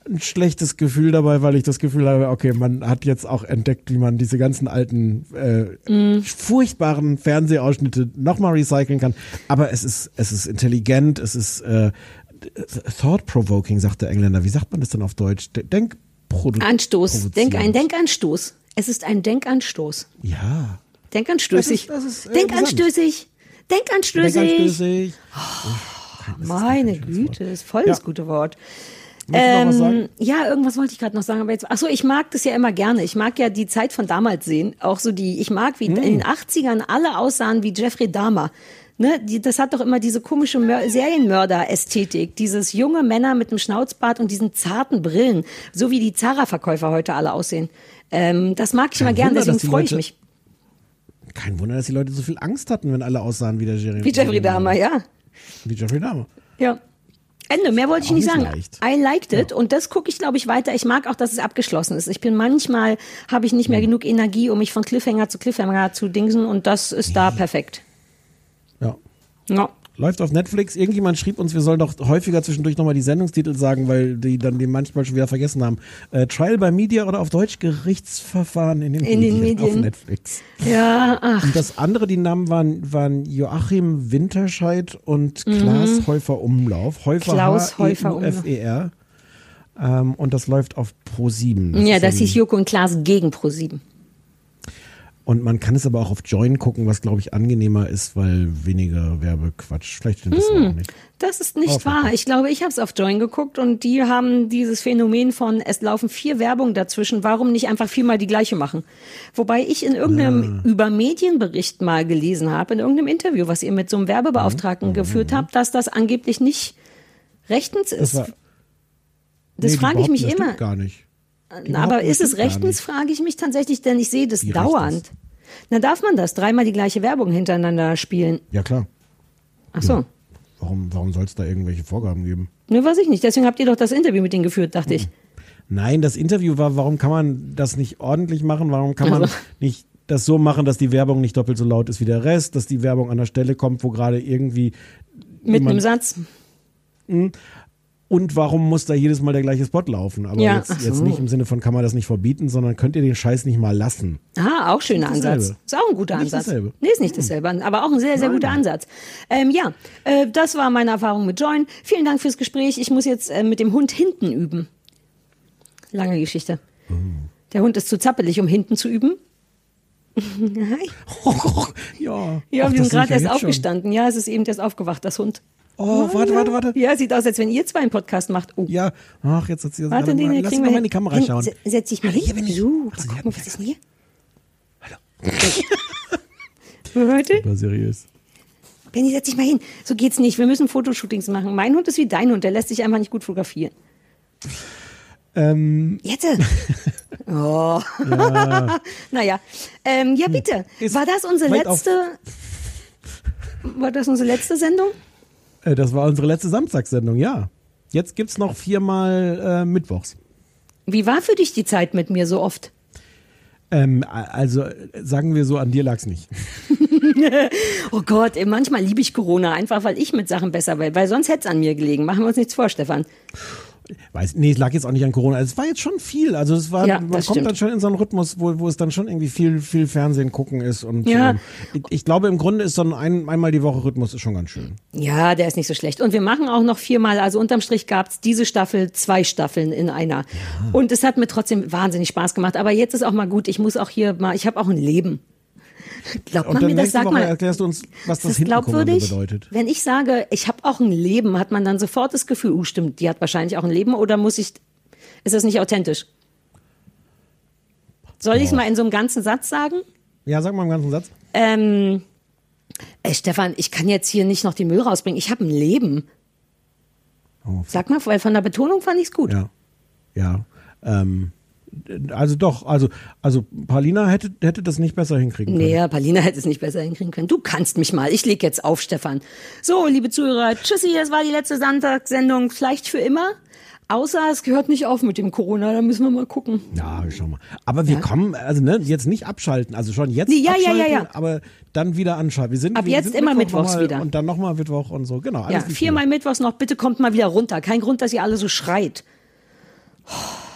ein schlechtes Gefühl dabei, weil ich das Gefühl habe, okay, man hat jetzt auch entdeckt, wie man diese ganzen alten äh, Mhm. furchtbaren Fernsehausschnitte nochmal recyceln kann. Aber es ist, es ist intelligent, es ist äh, thought-provoking, sagt der Engländer. Wie sagt man das denn auf Deutsch? De- Denk Anstoß. Denk, ein. Denkanstoß. Es ist ein Denkanstoß. Ja. Denkanstößig. Das ist- das ist, äh, Denkanstößig. Denkanstößig. Denkanstößig. Meine Güte, ist voll das gute Wort. Sagen? ja, irgendwas wollte ich gerade noch sagen, aber jetzt, ach so, ich mag das ja immer gerne. Ich mag ja die Zeit von damals sehen. Auch so die, ich mag, wie in Hm. den 80ern alle aussahen wie Jeffrey Dahmer. Ne, die, das hat doch immer diese komische Mör Serienmörder-Ästhetik. Dieses junge Männer mit dem Schnauzbart und diesen zarten Brillen. So wie die Zara-Verkäufer heute alle aussehen. Ähm, das mag ich immer gern, Wunder, deswegen freue ich mich. Kein Wunder, dass die Leute so viel Angst hatten, wenn alle aussahen wie der Jeremy. Wie Jeffrey Dahmer, ja. Wie Jeffrey Dahmer. Ja. Ende. Mehr wollte ich nicht nicht sagen. leicht. I liked it und das gucke ich, glaube ich, weiter. Ich mag auch, dass es abgeschlossen ist. Ich bin manchmal, habe ich nicht mehr genug Energie, um mich von Cliffhanger zu Cliffhanger zu dingsen und das ist da perfekt. Ja. Läuft auf Netflix. Irgendjemand schrieb uns, wir sollen doch häufiger zwischendurch nochmal die Sendungstitel sagen, weil die dann den manchmal schon wieder vergessen haben. Äh, Trial by Media oder auf Deutsch Gerichtsverfahren in den, In den Medien, auf Medien. Netflix. Ja, ach. Und das andere, die Namen waren, waren Joachim Winterscheid und Klaas Häufer Umlauf. Häufer Mhm. Klaus Häufer H-E-U-F-E-R. Ähm, und das läuft auf Pro 7. Ja, das hieß Joko und Klaas gegen Pro7. Und man kann es aber auch auf Join gucken, was glaube ich angenehmer ist, weil weniger Werbequatsch. Vielleicht stimmt das Hm. auch nicht. Das ist nicht wahr. Ich glaube, ich habe es auf Join geguckt und die haben dieses Phänomen von, es laufen vier Werbung dazwischen, warum nicht einfach viermal die gleiche machen? Wobei ich in irgendeinem Ah. über Medienbericht mal gelesen habe, in irgendeinem Interview, was ihr mit so einem Werbebeauftragten Mhm. geführt habt, dass das angeblich nicht rechtens ist. Das, war, Das nee, die frage ich mich das immer. gar nicht. Die Aber ist es rechtens, frage ich mich tatsächlich, denn ich sehe das Wie dauernd. Na, darf man das? Dreimal die gleiche Werbung hintereinander spielen? Ja klar. Ach so. Warum, warum soll es da irgendwelche Vorgaben geben? Ne, weiß ich nicht. Deswegen habt ihr doch das Interview mit denen geführt, dachte ich. Nein, das Interview war, warum kann man das nicht ordentlich machen? Warum kann man Also. nicht das so machen, dass die Werbung nicht doppelt so laut ist wie der Rest, dass die Werbung an der Stelle kommt, wo gerade irgendwie jemand- im Satz. Und warum muss da jedes Mal der gleiche Spot laufen? Aber Ja, jetzt, ach jetzt so. nicht im Sinne von, kann man das nicht verbieten, sondern könnt ihr den Scheiß nicht mal lassen. Ah, auch schöner Ansatz. Ist auch ein guter Nicht Ansatz. dasselbe. Nee, ist nicht dasselbe, aber auch ein sehr, sehr guter Ansatz. Ähm, ja, äh, das war meine Erfahrung mit Join. Vielen Dank fürs Gespräch. Ich muss jetzt äh, mit dem Hund hinten üben. Lange Geschichte. Der Hund ist zu zappelig, um hinten zu üben. Hi. ja. Ja, Ach, wir sind gerade erst jetzt schon. aufgestanden. Ja, es ist eben erst aufgewacht, das Hund. Oh, warte, warte, warte. Ja, sieht aus, als wenn ihr zwei einen Podcast macht. Oh. Ja, ach, jetzt hat sie das Warte, hier Lass mal in die. Kamera Hin, schauen. se- Setz dich mal hin. Hier bin ich. So, Ach so, mal was ist denn hier? Hallo. Warte. War seriös. Benny, setz dich mal hin. So geht's nicht. Wir müssen Fotoshootings machen. Mein Hund ist wie dein Hund. Der lässt sich einfach nicht gut fotografieren. Ähm, Jetzt. Oh. naja. Ähm, ja, bitte. Ist War das unsere weit auf- letzte. War das unsere letzte Sendung? Äh, das war unsere letzte Samstagssendung, ja. Jetzt gibt's noch viermal äh, Mittwochs. Wie war für dich die Zeit mit mir so oft? Ähm, also sagen wir so, an dir lag's nicht. Oh Gott, ey, manchmal liebe ich Corona, einfach weil ich mit Sachen besser will. Weil sonst hätte es an mir gelegen. Machen wir uns nichts vor, Stefan. Weiß, nee, es lag jetzt auch nicht an Corona. Es war jetzt schon viel. Also es war, Ja, man kommt stimmt. dann schon in so einen Rhythmus, wo, wo es dann schon irgendwie viel, viel Fernsehen gucken ist. Und Ja. ähm, ich, ich glaube, im Grunde ist so ein, ein einmal die Woche Rhythmus ist schon ganz schön. Ja, der ist nicht so schlecht. Und wir machen auch noch viermal, also unterm Strich gab's diese Staffel zwei Staffeln in einer. Und es hat mir trotzdem wahnsinnig Spaß gemacht. Aber jetzt ist auch mal gut, ich muss auch hier mal, ich habe auch ein Leben. Glaubt man mir das? Sag Woche mal, erklärst du uns, was das das glaubwürdig? bedeutet. Wenn ich sage, ich habe auch ein Leben, hat man dann sofort das Gefühl, uh, stimmt, die hat wahrscheinlich auch ein Leben oder muss ich, ist das nicht authentisch? Soll ich es mal in so einem ganzen Satz sagen? Ja, sag mal im ganzen Satz. Ähm, ey, Stefan, ich kann jetzt hier nicht noch den Müll rausbringen. Ich habe ein Leben. Oh, Sag mal, weil von der Betonung fand ich's gut. Ja. Ja. Ähm, also doch, also, also Paulina hätte, hätte das nicht besser hinkriegen können. Nee, ja, Paulina hätte es nicht besser hinkriegen können. Du kannst mich mal. Ich leg jetzt auf, Stefan. So, liebe Zuhörer, tschüssi, das war die letzte Sonntagssendung. Vielleicht für immer. Außer es gehört nicht auf mit dem Corona, da müssen wir mal gucken. Ja, schau mal. Aber wir kommen, also ne, jetzt nicht abschalten, also schon jetzt Nee, ja, ja, abschalten, ja, ja. aber dann wieder anschalten. Wir sind, Ab wir jetzt sind immer Mittwoch mittwochs wieder. Und dann nochmal Mittwoch und so, genau. Ja, viermal mittwochs noch. Bitte kommt mal wieder runter. Kein Grund, dass ihr alle so schreit. früher.